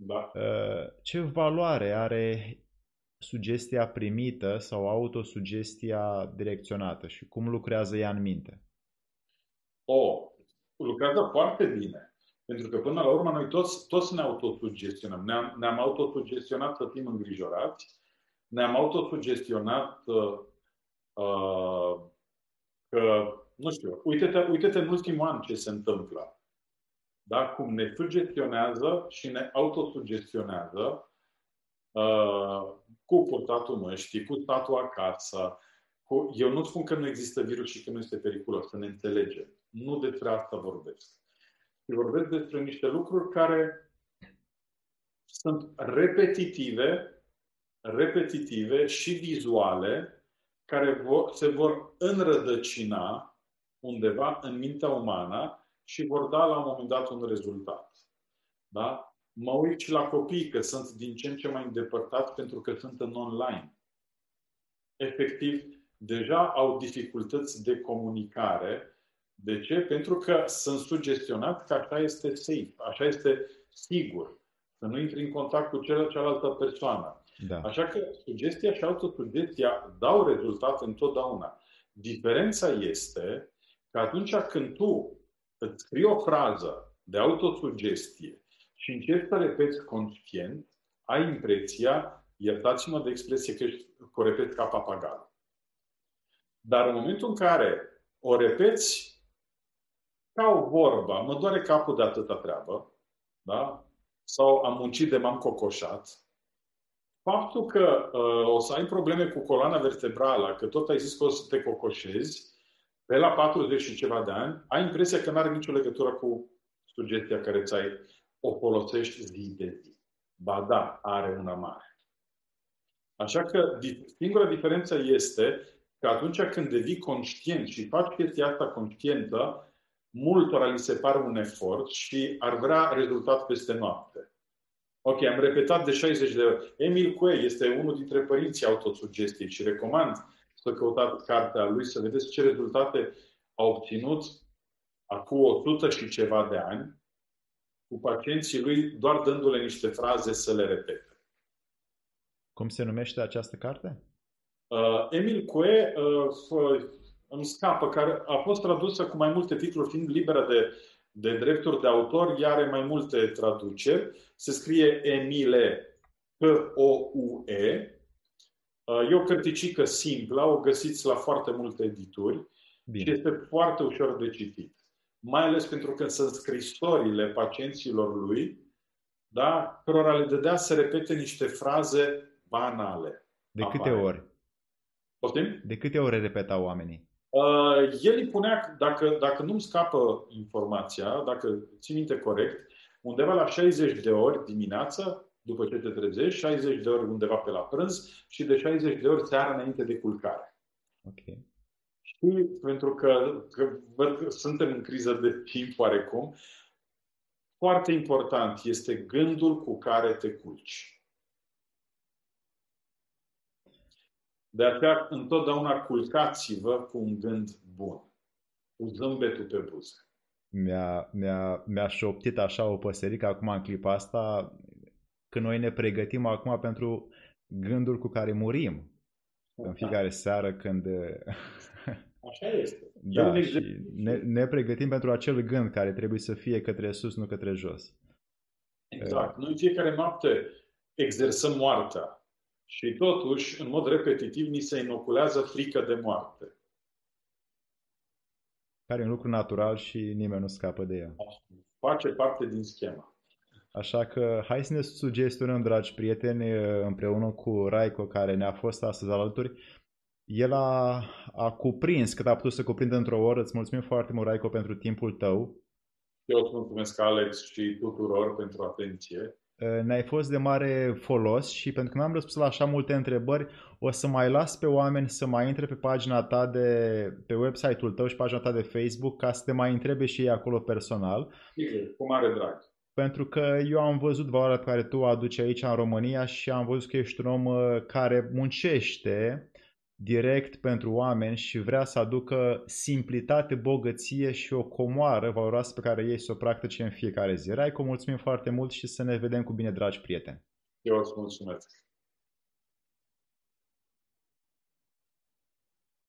da. Uh, ce valoare are sugestia primită sau autosugestia direcționată și cum lucrează ea în minte? O, lucrează foarte bine. Pentru că până la urmă noi toți, toți ne autosugestionăm. Ne-am, ne-am autosugestionat să fim îngrijorați, ne-am autosugestionat uh, uh, că, nu știu, uite-te, uite-te în ultimul an ce se întâmplă da? cum ne sugestionează și ne autosugestionează uh, cu purtatul măștii, cu statul acasă. Cu... Eu nu spun că nu există virus și că nu este periculos, să ne înțelegem. Nu despre asta vorbesc. Și vorbesc despre niște lucruri care sunt repetitive, repetitive și vizuale, care vor, se vor înrădăcina undeva în mintea umană și vor da la un moment dat un rezultat. Da? Mă uit și la copii că sunt din ce în ce mai îndepărtați pentru că sunt în online. Efectiv, deja au dificultăți de comunicare. De ce? Pentru că sunt sugestionat că așa este safe, așa este sigur. Să nu intri în contact cu cealaltă persoană. Da. Așa că sugestia și autosugestia dau rezultat întotdeauna. Diferența este că atunci când tu îți scrii o frază de autosugestie și încerci să repeți conștient, ai impresia, iertați-mă de expresie că, că o repeți ca papagal. Dar în momentul în care o repeți ca o vorbă, mă doare capul de atâta treabă, da? sau am muncit de m-am cocoșat, faptul că uh, o să ai probleme cu coloana vertebrală, că tot ai zis că o să te cocoșezi, pe la 40 și ceva de ani, ai impresia că nu are nicio legătură cu sugestia care ți-ai o folosești zi de zi. Ba da, are una mare. Așa că singura diferență este că atunci când devii conștient și faci chestia asta conștientă, multora li se pare un efort și ar vrea rezultat peste noapte. Ok, am repetat de 60 de ori. Emil Cue este unul dintre părinții autosugestiei și recomand să căutați cartea lui, să vedeți ce rezultate a obținut acum 100 și ceva de ani cu pacienții lui, doar dându-le niște fraze să le repete. Cum se numește această carte? Uh, Emil Cue uh, îmi scapă, care a fost tradusă cu mai multe titluri, fiind liberă de, de drepturi de autor, ea are mai multe traduceri. Se scrie Emile P-O-U-E. Uh, e o cărticică simplă, o găsiți la foarte multe edituri Bine. și este foarte ușor de citit. Mai ales pentru că sunt scrisorile pacienților lui, da, cărora le dădea să repete niște fraze banale. De câte apare. ori? Poftim? De câte ori repetau oamenii? Uh, el îi punea, dacă, dacă nu-mi scapă informația, dacă țin minte corect, undeva la 60 de ori dimineața, după ce te trezești, 60 de ori undeva pe la prânz și de 60 de ori seara înainte de culcare. Ok. Și pentru că, că văd că suntem în criză de timp oarecum, foarte important este gândul cu care te culci. De aceea, întotdeauna culcați-vă cu un gând bun, cu zâmbetul pe buze. Mi-a, mi-a, mi-a șoptit așa o păsărică acum în clipa asta, că noi ne pregătim acum pentru gândul cu care murim. În da. fiecare seară când... Așa este. Da, și ne, ne pregătim pentru acel gând care trebuie să fie către sus, nu către jos. Exact. Noi în fiecare noapte exersăm moartea. Și totuși, în mod repetitiv, ni se inoculează frică de moarte. Care e un lucru natural și nimeni nu scapă de ea. Face parte din schema. Așa că hai să ne sugestionăm, dragi prieteni, împreună cu Raico, care ne-a fost astăzi alături. El a, a cuprins cât a putut să cuprindă într-o oră. Îți mulțumim foarte mult, Raico, pentru timpul tău. Eu îți mulțumesc, Alex, și tuturor pentru atenție. Uh, ne-ai fost de mare folos și pentru că nu am răspuns la așa multe întrebări, o să mai las pe oameni să mai intre pe pagina ta de, pe website-ul tău și pagina ta de Facebook ca să te mai întrebe și ei acolo personal. Sigur, cu mare drag. Pentru că eu am văzut valoarea pe care tu o aduci aici în România și am văzut că ești un om uh, care muncește direct pentru oameni și vrea să aducă simplitate, bogăție și o comoară valoroasă pe care ei să o practice în fiecare zi. Raico, mulțumim foarte mult și să ne vedem cu bine, dragi prieteni! Eu îți mulțumesc!